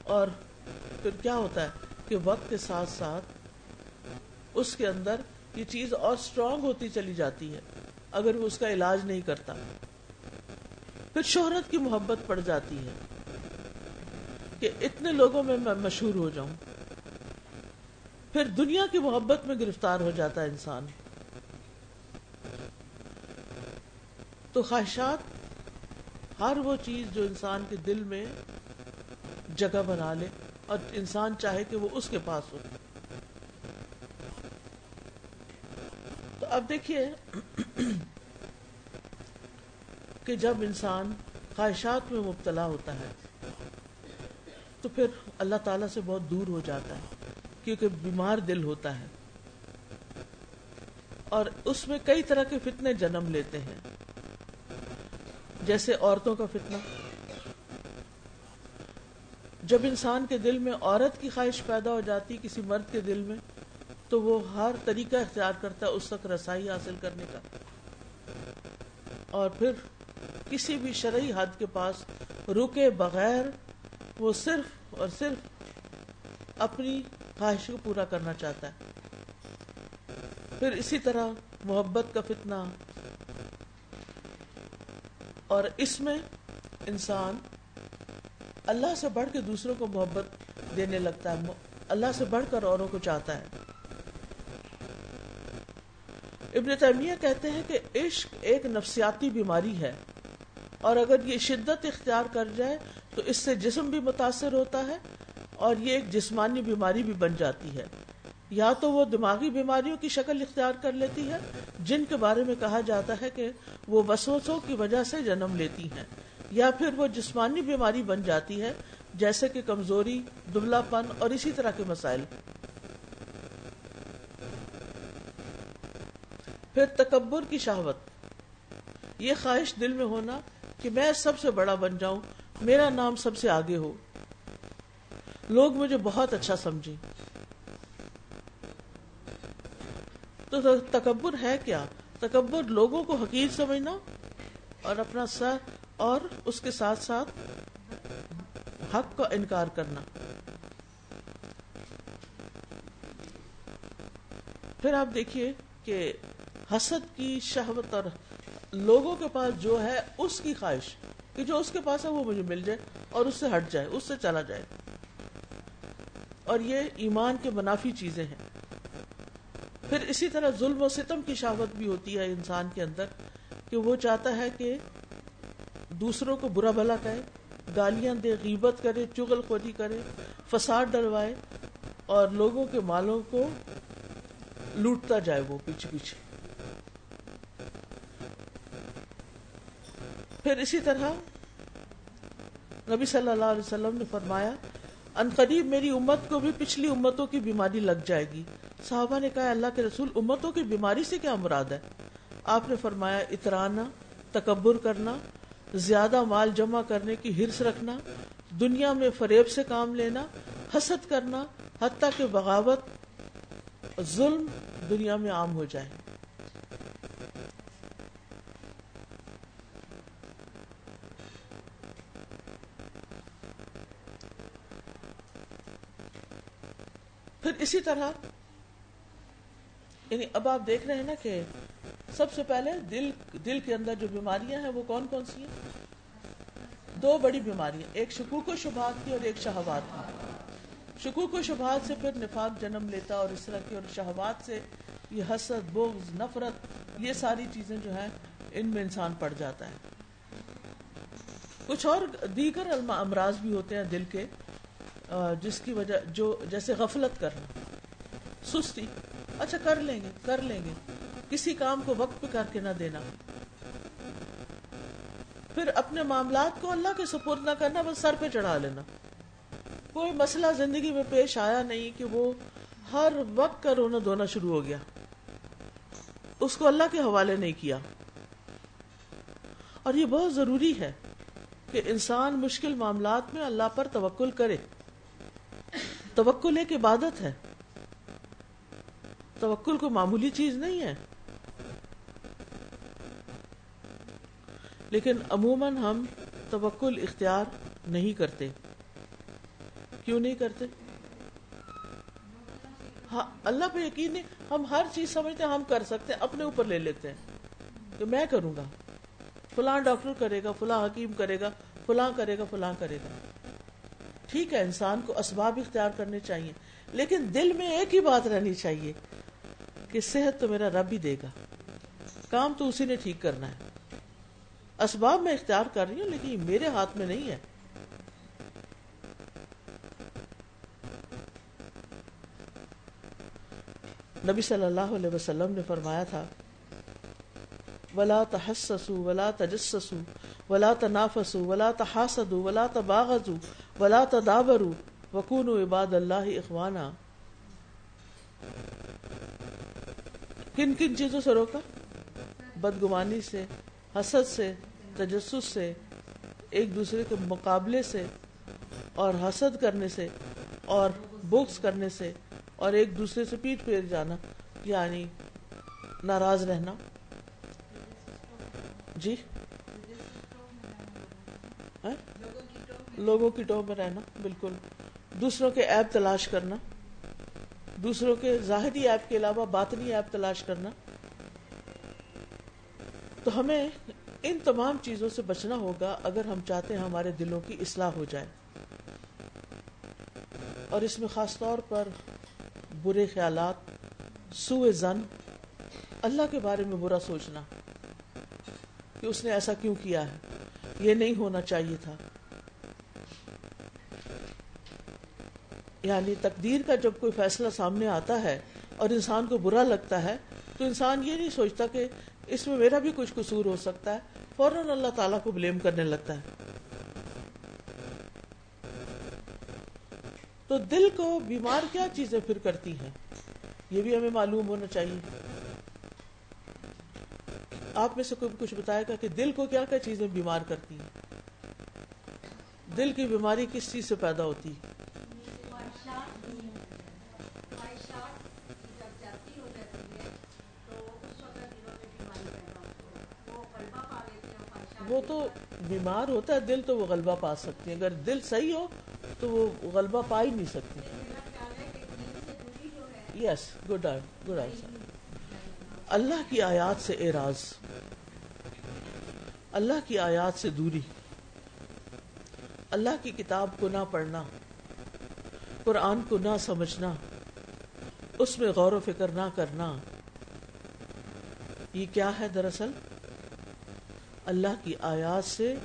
اور پھر کیا ہوتا ہے کہ وقت کے ساتھ ساتھ اس کے اندر یہ چیز اور اسٹرانگ ہوتی چلی جاتی ہے، اگر وہ اس کا علاج نہیں کرتا۔ پھر شہرت کی محبت پڑ جاتی ہے کہ اتنے لوگوں میں میں مشہور ہو جاؤں۔ پھر دنیا کی محبت میں گرفتار ہو جاتا ہے انسان۔ تو خواہشات، ہر وہ چیز جو انسان کے دل میں جگہ بنا لے اور انسان چاہے کہ وہ اس کے پاس ہو۔ تو اب دیکھیے کہ جب انسان خواہشات میں مبتلا ہوتا ہے، تو پھر اللہ تعالیٰ سے بہت دور ہو جاتا ہے، کیونکہ بیمار دل ہوتا ہے۔ اور اس میں کئی طرح کے فتنے جنم لیتے ہیں۔ جیسے عورتوں کا فتنہ۔ جب انسان کے دل میں عورت کی خواہش پیدا ہو جاتی کسی مرد کے دل میں، تو وہ ہر طریقہ اختیار کرتا ہے اس تک رسائی حاصل کرنے کا۔ اور پھر کسی بھی شرعی حد کے پاس رکے بغیر وہ صرف اور صرف اپنی خواہش کو پورا کرنا چاہتا ہے۔ پھر اسی طرح محبت کا فتنہ اور اس میں انسان اللہ سے بڑھ کے دوسروں کو محبت دینے لگتا ہے اللہ سے بڑھ کر اوروں کو چاہتا ہے۔ ابن تیمیہ کہتے ہیں کہ عشق ایک نفسیاتی بیماری ہے، اور اگر یہ شدت اختیار کر جائے تو اس سے جسم بھی متاثر ہوتا ہے اور یہ ایک جسمانی بیماری بھی بن جاتی ہے۔ یا تو وہ دماغی بیماریوں کی شکل اختیار کر لیتی ہے، جن کے بارے میں کہا جاتا ہے کہ وہ وسوسوں کی وجہ سے جنم لیتی ہیں، یا پھر وہ جسمانی بیماری بن جاتی ہے، جیسے کہ کمزوری دبلا پن اور اسی طرح کے مسائل۔ پھر تکبر کی شہوت۔ یہ خواہش دل میں ہونا کہ میں سب سے بڑا بن جاؤں، میرا نام سب سے آگے ہو۔ لوگ مجھے بہت اچھا سمجھیں۔ تو تکبر ہے کیا؟ تکبر لوگوں کو حقیق سمجھنا اور اپنا سر اور اس کے ساتھ ساتھ حق کا انکار کرنا۔ پھر آپ دیکھیے کہ حسد کی شہوت اور لوگوں کے پاس جو ہے اس کی خواہش کہ جو اس کے پاس ہے وہ مجھے مل جائے اور اس سے ہٹ جائے، اس سے چلا جائے۔ اور یہ ایمان کے منافی چیزیں ہیں۔ پھر اسی طرح ظلم و ستم کی شہوت بھی ہوتی ہے انسان کے اندر کہ وہ چاہتا ہے کہ دوسروں کو برا بھلا کہے، گالیاں دے، غیبت کرے، چغل خوری کرے، فساد ڈلوائے اور لوگوں کے مالوں کو لوٹتا جائے وہ پیچھے پیچھے۔ پھر اسی طرح نبی صلی اللہ علیہ وسلم نے فرمایا، ان قریب میری امت کو بھی پچھلی امتوں کی بیماری لگ جائے گی۔ صحابہ نے کہا، اللہ کے رسول، امتوں کی بیماری سے کیا مراد ہے؟ آپ نے فرمایا، اترانا، تکبر کرنا، زیادہ مال جمع کرنے کی ہرس رکھنا، دنیا میں فریب سے کام لینا، حسد کرنا، حتیٰ کہ بغاوت، ظلم دنیا میں عام ہو جائے۔ پھر اسی طرح یعنی اب آپ دیکھ رہے ہیں نا کہ سب سے پہلے دل دل کے اندر جو بیماریاں ہیں وہ کون کون سی ہیں؟ دو بڑی بیماریاں، ایک شکوک و شبہات کی اور ایک شہوات کی۔ شکوک و شبہات سے پھر نفاق جنم لیتا اور اس طرح کی، اور شہوات سے یہ حسد، بغض، نفرت، یہ ساری چیزیں جو ہیں ان میں انسان پڑ جاتا ہے۔ کچھ اور دیگر امراض بھی ہوتے ہیں دل کے جس کی وجہ، جو جیسے غفلت کرنا، سستی۔ اچھا کر لیں گے، کر لیں گے۔ کسی کام کو وقت پہ کر کے نہ دینا۔ پھر اپنے معاملات کو اللہ کے سپورٹ نہ کرنا، بس سر پہ چڑھا لینا۔ کوئی مسئلہ زندگی میں پیش آیا نہیں کہ وہ ہر وقت کا رونا دھونا شروع ہو گیا۔ اس کو اللہ کے حوالے نہیں کیا۔ اور یہ بہت ضروری ہے کہ انسان مشکل معاملات میں اللہ پر توکل کرے۔ توکل ایک عبادت ہے۔ توکل کو معمولی چیز نہیں ہے۔ لیکن عموماً ہم توکل اختیار نہیں کرتے۔ کیوں نہیں کرتے؟ ہاں اللہ پہ یقین نہیں، ہم ہر چیز سمجھتے ہیں، ہم کر سکتے ہیں، اپنے اوپر لے لیتے ہیں کہ میں کروں گا۔ فلاں ڈاکٹر کرے گا، فلاں حکیم کرے گا، فلاں کرے گا، فلاں کرے گا۔ ٹھیک ہے، انسان کو اسباب اختیار کرنے چاہیے، لیکن دل میں ایک ہی بات رہنی چاہیے۔ کہ صحت تو میرا رب ہی دے گا۔ کام تو اسی نے ٹھیک کرنا ہے۔ اسباب میں اختیار کر رہی ہوں، لیکن میرے ہاتھ میں نہیں ہے۔ نبی صلی اللہ علیہ وسلم نے فرمایا تھا، ولا تحسسوا، ولا تجسسوا، ولا تنافسوا، ولا تحاسدوا، ولا تباغضوا، ولا تدابروا، وكونوا عباد اللہ اخوانا کن کن چیزوں سے روکا؟ بدگمانی سے، حسد سے، تجسس سے، ایک دوسرے کے مقابلے سے، اور حسد کرنے سے، اور بکس کرنے سے، اور ایک دوسرے سے پیٹ پھیر جانا یعنی ناراض رہنا۔ جی؟ ہاں؟ لوگوں کی ٹو میں رہنا، بالکل۔ دوسروں کے ایپ تلاش کرنا۔ دوسروں کے ظاہری ایپ کے علاوہ باطنی ایپ تلاش کرنا، تو ہمیں ان تمام چیزوں سے بچنا ہوگا اگر ہم چاہتے ہیں ہمارے دلوں کی اصلاح ہو جائے۔ اور اس میں خاص طور پر برے خیالات سوئے زن اللہ کے بارے میں برا سوچنا کہ اس نے ایسا کیوں کیا ہے؟ یہ نہیں ہونا چاہیے تھا۔ یعنی تقدیر کا جب کوئی فیصلہ سامنے آتا ہے اور انسان کو برا لگتا ہے، تو انسان یہ نہیں سوچتا کہ اس میں میرا بھی کچھ قصور ہو سکتا ہے، فوراً اللہ تعالیٰ کو بلیم کرنے لگتا ہے۔ تو دل کو بیمار کیا چیزیں پھر کرتی ہیں؟ یہ بھی ہمیں معلوم ہونا چاہیے۔ آپ میں سے کوئی کچھ بتائے گا کہ دل کو کیا کیا چیزیں بیمار کرتی ہیں؟ دل کی بیماری کس چیز سے پیدا ہوتی ہے؟ تو بیمار ہوتا ہے، دل تو وہ غلبہ پا سکتی ہے۔ اگر دل صحیح ہو، تو وہ غلبہ پا ہی نہیں سکتی۔ یس گڈ گڈ آنسر اللہ کی آیات سے اعراض۔ اللہ کی آیات سے دوری۔ اللہ کی کتاب کو نہ پڑھنا، قرآن کو نہ سمجھنا، اس میں غور و فکر نہ کرنا، یہ کیا ہے دراصل؟ اللہ کی آیات سے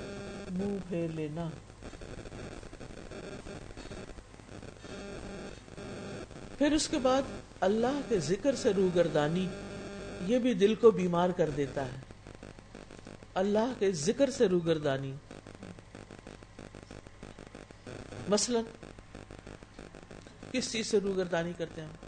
منہ پھیر لینا۔ پھر اس کے بعد اللہ کے ذکر سے روگردانی، یہ بھی دل کو بیمار کر دیتا ہے۔ اللہ کے ذکر سے روگردانی۔ مثلا، کس چیز سے روگردانی کرتے ہیں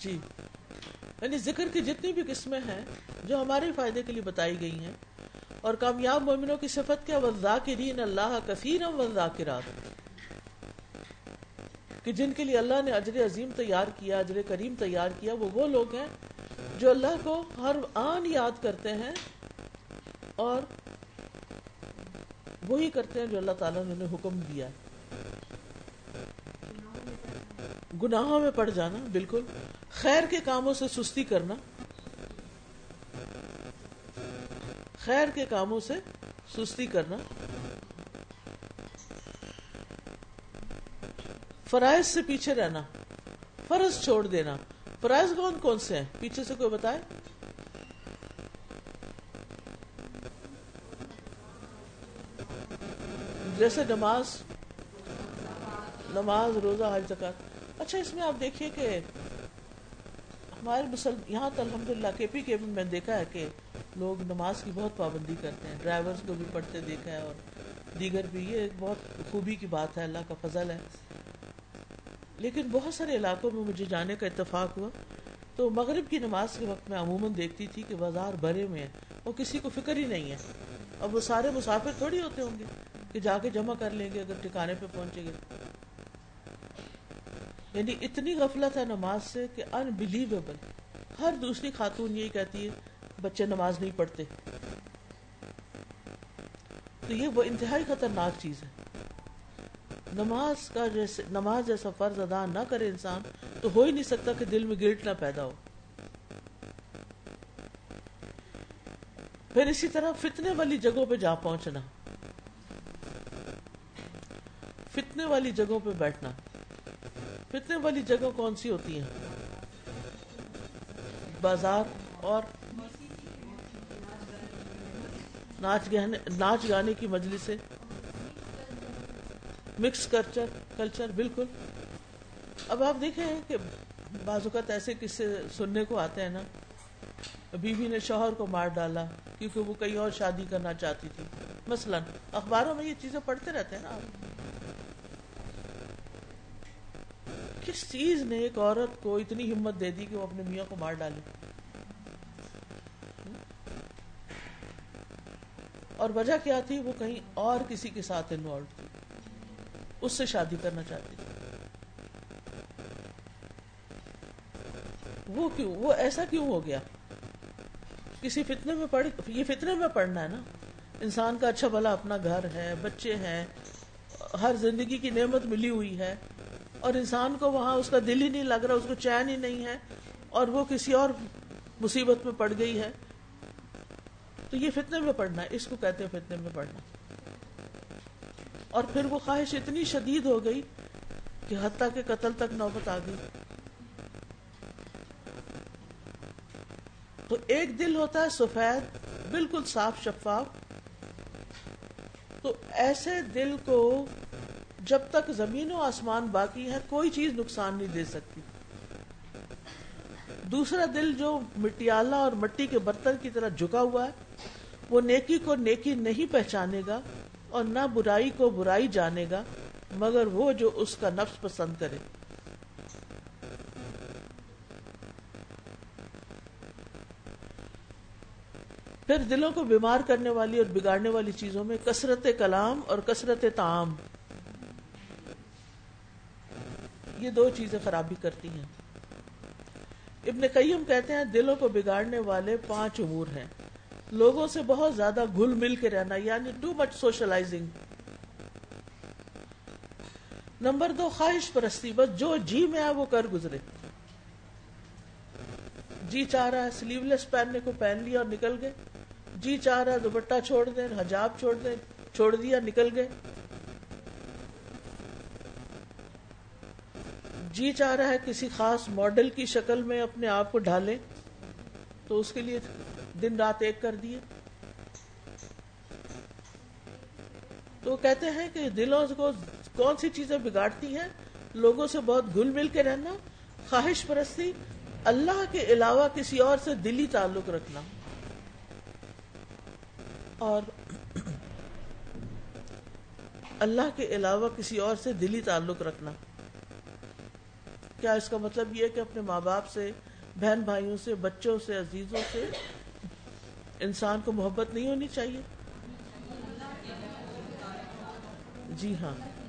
جی۔ یعنی ذکر کی جتنی بھی قسمیں ہیں جو ہمارے فائدے کے لیے بتائی گئی ہیں، اور کامیاب مومنوں کی صفت کیا؟ وزاکرین اللہ کثیر وزاکرات کہ جن کے لیے اللہ نے اجر عظیم تیار کیا، اجر کریم تیار کیا، وہ وہ لوگ ہیں جو اللہ کو ہر آن یاد کرتے ہیں اور وہی کرتے ہیں جو اللہ تعالیٰ نے حکم دیا۔ گناہوں میں پڑ جانا، بالکل۔ خیر کے کاموں سے سستی کرنا، خیر کے کاموں سے سستی کرنا، فرائض سے پیچھے رہنا، فرض چھوڑ دینا۔ فرائض کون کون سے ہیں؟ پیچھے سے کوئی بتائے؟ جیسے نماز نماز، روزہ، حج زکات اچھا اس میں آپ دیکھیے کہ ہمارے مسلم یہاں تو الحمد للہ کے پی کے بھی میں دیکھا ہے کہ لوگ نماز کی بہت پابندی کرتے ہیں۔ ڈرائیورز کو بھی پڑھتے دیکھا ہے اور دیگر بھی، یہ ایک بہت خوبی کی بات ہے، اللہ کا فضل ہے۔ لیکن بہت سارے علاقوں میں مجھے جانے کا اتفاق ہوا۔ تو مغرب کی نماز کے وقت میں عموماً دیکھتی تھی کہ بازار بھرے میں وہ کسی کو فکر ہی نہیں ہے۔ اور وہ سارے مسافر تھوڑی ہوتے ہوں گے کہ جا کے جمع کر لیں گے اگر ٹھکانے پہ پہنچے گے۔ یعنی اتنی غفلت ہے نماز سے کہ انبلیویبل ہر دوسری خاتون یہی کہتی ہے، بچے نماز نہیں پڑھتے۔ تو یہ وہ انتہائی خطرناک چیز ہے۔ نماز کا جیسے نماز جیسا فرض ادا نہ کرے انسان، تو ہو ہی نہیں سکتا کہ دل میں گلٹ نہ پیدا ہو۔ پھر اسی طرح فتنے والی جگہوں پہ جا پہنچنا۔ فتنے والی جگہوں پہ بیٹھنا۔ فتنے والی جگہ کون سی ہوتی ہیں؟ بازار اور ناچ گانے ناچ گانے کی مجلس سے مکس کلچر کلچر، بالکل۔ اب آپ دیکھیں کہ بعض اوقات ایسے قصے سننے کو آتے ہیں نا۔ بیوی نے شوہر کو مار ڈالا کیونکہ وہ کہیں اور شادی کرنا چاہتی تھی۔ مثلا اخباروں میں یہ چیزیں پڑھتے رہتے ہیں نا آپ۔ کس چیز نے ایک عورت کو اتنی ہمت دے دی کہ وہ اپنے میاں کو مار ڈالے؟ اور وجہ کیا تھی؟ وہ کہیں اور کسی کے ساتھ انوالو تھی۔ اس سے شادی کرنا چاہتی تھی۔ وہ کیوں؟ وہ ایسا کیوں ہو گیا؟ کسی فتنے میں پڑ یہ فتنے میں پڑھنا ہے نا۔ انسان کا اچھا بھلا اپنا گھر ہے، بچے ہیں، ہر زندگی کی نعمت ملی ہوئی ہے۔ اور انسان کو وہاں اس کا دل ہی نہیں لگ رہا، اس کو چین ہی نہیں ہے، اور وہ کسی اور مصیبت میں پڑ گئی ہے۔ تو یہ فتنے میں پڑھنا ہے، اس کو کہتے ہیں فتنے میں پڑھنا۔ اور پھر وہ خواہش اتنی شدید ہو گئی کہ حتیٰ کے قتل تک نوبت آ گئی۔ تو ایک دل ہوتا ہے سفید، بالکل صاف شفاف۔ تو ایسے دل کو جب تک زمین و آسمان باقی ہے، کوئی چیز نقصان نہیں دے سکتی۔ دوسرا دل جو مٹیالہ اور مٹی کے برتن کی طرح جھکا ہوا ہے، وہ نیکی کو نیکی نہیں پہچانے گا اور نہ برائی کو برائی جانے گا، مگر وہ جو اس کا نفس پسند کرے۔ پھر دلوں کو بیمار کرنے والی اور بگاڑنے والی چیزوں میں کثرت کلام اور کثرت تعام یہ دو چیزیں خرابی کرتی ہیں۔ ابن قیم کہتے ہیں، دلوں کو بگاڑنے والے پانچ امور ہیں۔ لوگوں سے بہت زیادہ گل مل کے رہنا یعنی ٹو مچ سوشلائزنگ نمبر دو، خواہش پرستی۔ بس جو جی میں آئے وہ کر گزرے۔ جی چاہ رہا ہے سلیو لیس پہننے کو پہن لیا اور نکل گئے۔ جی چاہ رہا ہے دوپٹہ چھوڑ دیں، حجاب چھوڑ دیں، چھوڑ دیا، نکل گئے۔ جی چاہ رہا ہے کسی خاص ماڈل کی شکل میں اپنے آپ کو ڈھالے تو اس کے لیے دن رات ایک کر دیے۔ تو کہتے ہیں کہ دلوں کو کون سی چیزیں بگاڑتی ہیں؟ لوگوں سے بہت گل مل کے رہنا، خواہش پرستی، اللہ کے علاوہ کسی اور سے دلی تعلق رکھنا۔ اور اللہ کے علاوہ کسی اور سے دلی تعلق رکھنا۔ کیا اس کا مطلب یہ کہ اپنے ماں باپ سے، بہن بھائیوں سے، بچوں سے، عزیزوں سے انسان کو محبت نہیں ہونی چاہیے؟ جی ہاں۔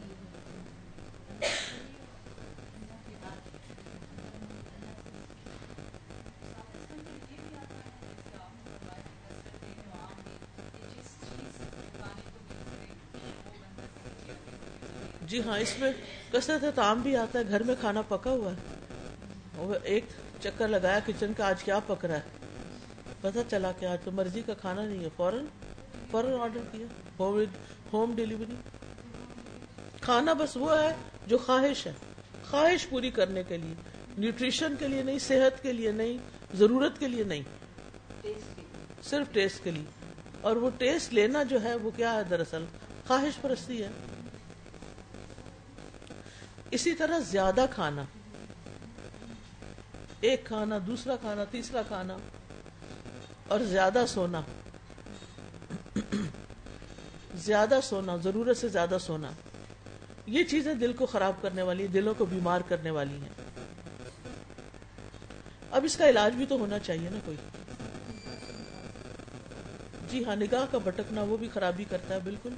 ہاں اس میں کثرت تعام بھی آتا ہے، گھر میں کھانا پکا ہوا ہے۔ ایک چکر لگایا، کچن کا آج کیا پک رہا ہے؟ پتا چلا کہ آج تو مرضی کا کھانا نہیں ہے۔ فوراً فوراً آرڈر کیا۔ Home delivery. کھانا بس وہ ہے جو خواہش ہے۔ خواہش پوری کرنے کے لیے، نیوٹریشن کے لیے نہیں، صحت کے لیے نہیں، ضرورت کے لیے نہیں۔ صرف ٹیسٹ کے لیے۔ اور وہ ٹیسٹ لینا جو ہے، وہ کیا ہے؟ دراصل خواہش پرستی ہے۔ اسی طرح زیادہ کھانا۔ ایک کھانا، دوسرا کھانا، تیسرا کھانا، اور زیادہ سونا۔ زیادہ سونا، ضرورت سے زیادہ سونا۔ یہ چیزیں دل کو خراب کرنے والی، دلوں کو بیمار کرنے والی ہیں۔ اب اس کا علاج بھی تو ہونا چاہیے نا کوئی۔ جی ہاں نگاہ کا بھٹکنا وہ بھی خرابی کرتا ہے، بالکل۔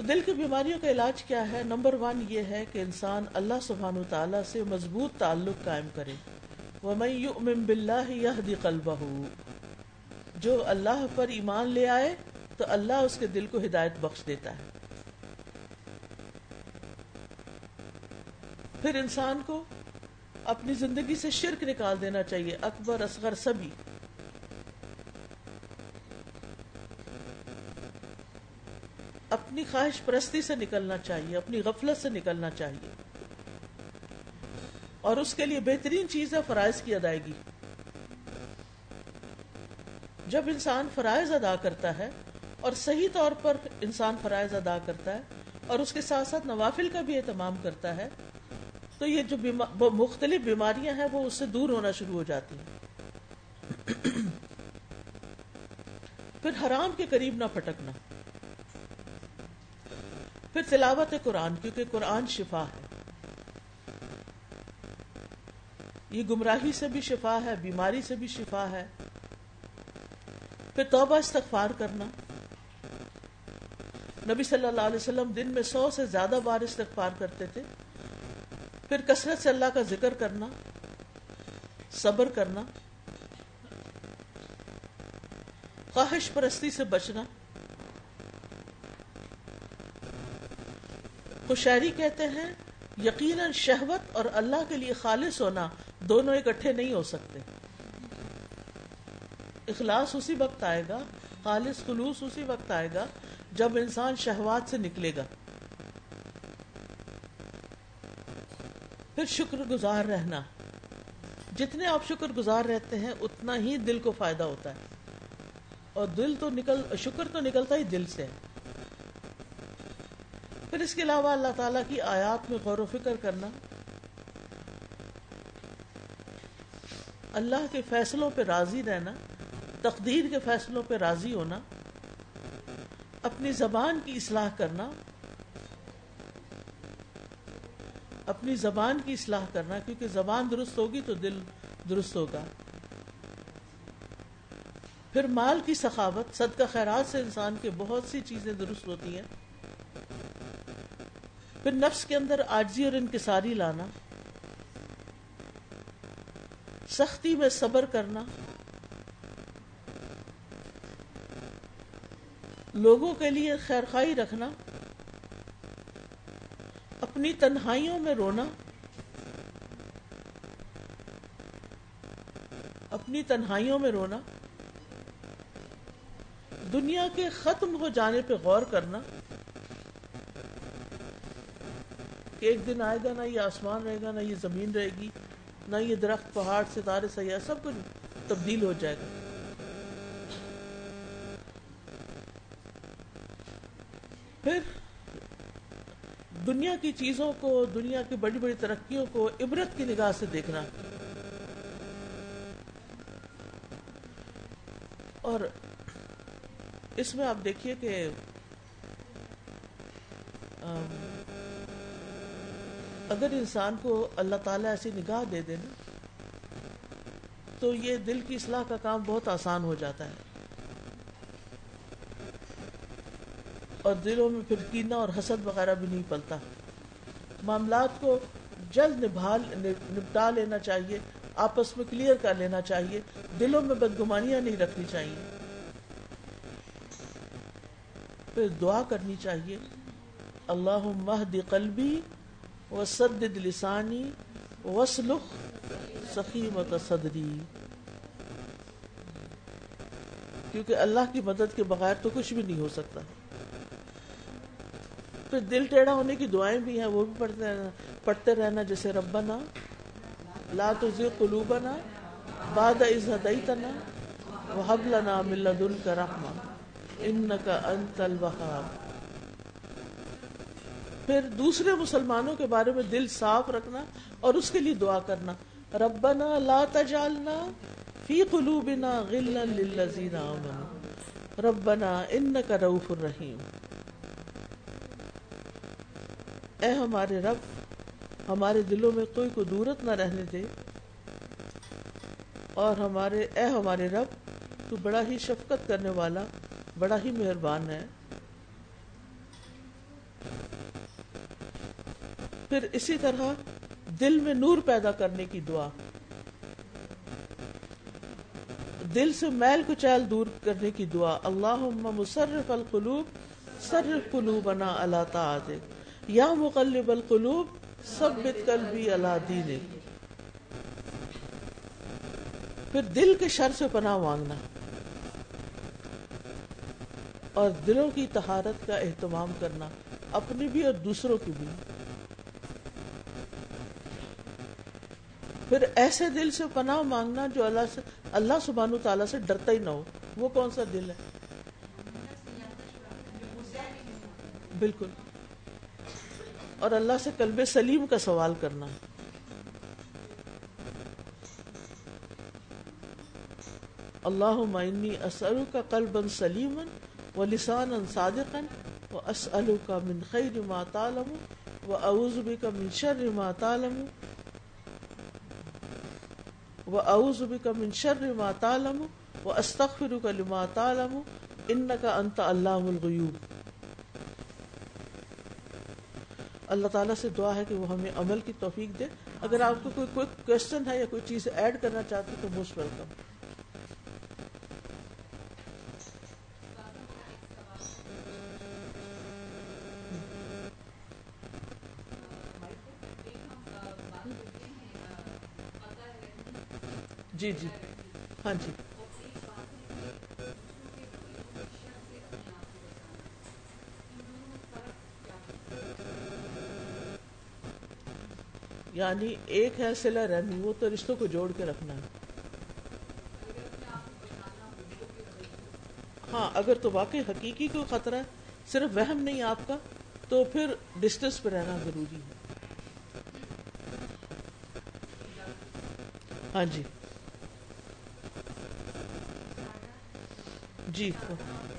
تو دل کی بیماریوں کا علاج کیا ہے؟ نمبر ون یہ ہے کہ انسان اللہ سبحان و تعالیٰ سے مضبوط تعلق قائم کرے۔ وَمَن بِاللَّهِ يَهْدِ قَلْبَهُ۔ جو اللہ پر ایمان لے آئے، تو اللہ اس کے دل کو ہدایت بخش دیتا ہے۔ پھر انسان کو اپنی زندگی سے شرک نکال دینا چاہیے۔ اکبر اصغر سبھی۔ اپنی خواہش پرستی سے نکلنا چاہیے، اپنی غفلت سے نکلنا چاہیے۔ اور اس کے لیے بہترین چیز ہے فرائض کی ادائیگی۔ جب انسان فرائض ادا کرتا ہے اور صحیح طور پر انسان فرائض ادا کرتا ہے اور اس کے ساتھ ساتھ نوافل کا بھی اہتمام کرتا ہے، تو یہ جو مختلف بیماریاں ہیں، وہ اس سے دور ہونا شروع ہو جاتی ہیں۔ پھر حرام کے قریب نہ پھٹکنا۔ پھر تلاوت قرآن، کیونکہ قرآن شفا ہے۔ یہ گمراہی سے بھی شفا ہے، بیماری سے بھی شفا ہے۔ پھر توبہ استغفار کرنا۔ نبی صلی اللہ علیہ وسلم دن میں سو سے زیادہ بار استغفار کرتے تھے۔ پھر کثرت سے اللہ کا ذکر کرنا، صبر کرنا، خواہش پرستی سے بچنا۔ خوشحری کہتے ہیں، یقیناً شہوت اور اللہ کے لیے خالص ہونا دونوں اکٹھے نہیں ہو سکتے۔ اخلاص اسی وقت آئے گا، خالص خلوص اسی وقت آئے گا جب انسان شہوات سے نکلے گا۔ پھر شکر گزار رہنا۔ جتنے آپ شکر گزار رہتے ہیں، اتنا ہی دل کو فائدہ ہوتا ہے۔ اور دل تو نکل، شکر تو نکلتا ہی دل سے۔ پھر اس کے علاوہ اللہ تعالیٰ کی آیات میں غور و فکر کرنا، اللہ کے فیصلوں پہ راضی رہنا، تقدیر کے فیصلوں پہ راضی ہونا، اپنی زبان کی اصلاح کرنا، اپنی زبان کی اصلاح کرنا، کیونکہ زبان درست ہوگی تو دل درست ہوگا۔ پھر مال کی سخاوت، صدقہ خیرات سے انسان کے بہت سی چیزیں درست ہوتی ہیں۔ پھر نفس کے اندر آجزی اور انکساری لانا، سختی میں صبر کرنا، لوگوں کے لیے خیر خائی رکھنا، اپنی تنہائیوں میں رونا، اپنی تنہائیوں میں رونا، دنیا کے ختم ہو جانے پہ غور کرنا کہ ایک دن آئے گا نہ یہ آسمان رہے گا، نہ یہ زمین رہے گی، نہ یہ درخت، پہاڑ، ستارے، سیاح، سب کچھ تبدیل ہو جائے گا۔ پھر دنیا کی چیزوں کو، دنیا کی بڑی بڑی ترقیوں کو عبرت کی نگاہ سے دیکھنا۔ اور اس میں آپ دیکھیے کہ اگر انسان کو اللہ تعالیٰ ایسی نگاہ دے دے نا، تو یہ دل کی اصلاح کا کام بہت آسان ہو جاتا ہے۔ اور دلوں میں پھر کینہ اور حسد وغیرہ بھی نہیں پلتا۔ معاملات کو جلد نپٹا لینا چاہیے، آپس میں کلیئر کر لینا چاہیے۔ دلوں میں بدگمانیاں نہیں رکھنی چاہیے۔ پھر دعا کرنی چاہیے اللہ مہد قلبی وسدد لسانی وسلخ سخیمت صدری۔ کیونکہ اللہ کی مدد کے بغیر تو کچھ بھی نہیں ہو سکتا۔ پھر دل ٹیڑھا ہونے کی دعائیں بھی ہیں، وہ بھی پڑھتے رہنا پڑھتے رہنا جیسے ربنا، لا تزغ قلوبنا بعد اذ هديتنا وهب لنا من لدنك رحمة انك انت الوهاب پھر دوسرے مسلمانوں کے بارے میں دل صاف رکھنا اور اس کے لیے دعا کرنا۔ ربنا لا تجعلنا فی قلوبنا غلا للذین آمنوا۔ ربنا انك رؤوف رحیم اے ہمارے رب، ہمارے دلوں میں کوئی کو دورت نہ رہنے دے۔ اور ہمارے، اے ہمارے رب، تو بڑا ہی شفقت کرنے والا، بڑا ہی مہربان ہے۔ پھر اسی طرح دل میں نور پیدا کرنے کی دعا۔ دل سے میل کچیل دور کرنے کی دعا۔ اللہ مصرف القلوب صرف قلوبنا اللہ تعالی یا مقلب القلوب ثبت قلبی اللہ دین پھر دل کے شر سے پناہ مانگنا۔ اور دلوں کی تہارت کا اہتمام کرنا، اپنی بھی اور دوسروں کی بھی۔ پھر ایسے دل سے پناہ مانگنا جو اللہ سے اللہ سبحانہ تعالیٰ سے ڈرتا ہی نہ ہو، وہ کون سا دل ہے؟ بالکل۔ اور اللہ سے قلب سلیم کا سوال کرنا۔ اللہ معنی اسلو کا قلب سلیم و لسان صادقا و اسلو کا من خیر ما تعلم و اعوذ بک من شر ما تعلم وہ اعوذ بک من شر ما تعلم و استغفرک لما تعلم انک انت علام الغیوب اللہ تعالیٰ سے دعا ہے کہ وہ ہمیں عمل کی توفیق دے۔ اگر آپ کو کوئی کوئی کوشچن ہے یا کوئی چیز ایڈ کرنا چاہتے تو موسٹ ویلکم جی جی۔ ہاں جی۔ یعنی ایک ہے سلا رحمی وہ تو رشتوں کو جوڑ کے رکھنا ہے۔ ہاں اگر تو واقعی حقیقی کو خطرہ ہے، صرف وہم نہیں آپ کا، تو پھر ڈسٹینس پہ رہنا ضروری ہے۔ ہاں جی۔ جی۔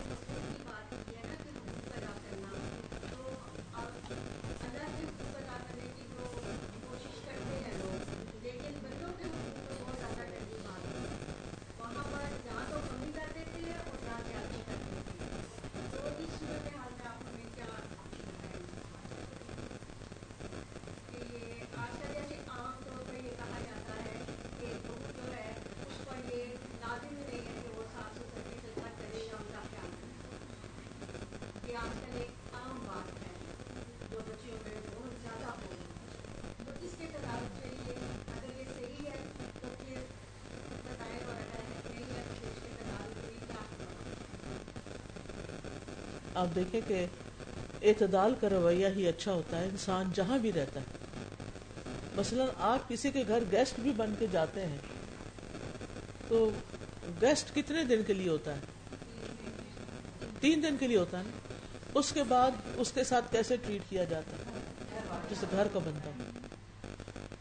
آپ دیکھیں کہ اعتدال کا رویہ ہی اچھا ہوتا ہے، انسان جہاں بھی رہتا ہے۔ مثلا آپ کسی کے گھر گیسٹ بھی بن کے جاتے ہیں، تو گیسٹ کتنے دن کے لیے ہوتا ہے؟ تین دن کے لیے ہوتا ہے نا؟ اس کے بعد اس کے ساتھ کیسے ٹریٹ کیا جاتا ہے؟ جیسے گھر کا بنتا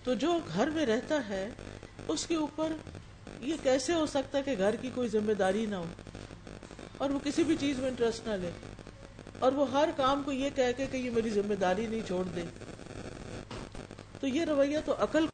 تو جو گھر میں رہتا ہے، اس کے اوپر یہ کیسے ہو سکتا ہے کہ گھر کی کوئی ذمہ داری نہ ہو اور وہ کسی بھی چیز میں انٹرسٹ نہ لے؟ اور وہ ہر کام کو یہ کہہ کے کہ یہ میری ذمہ داری نہیں چھوڑ دے۔ تو یہ رویہ تو عقل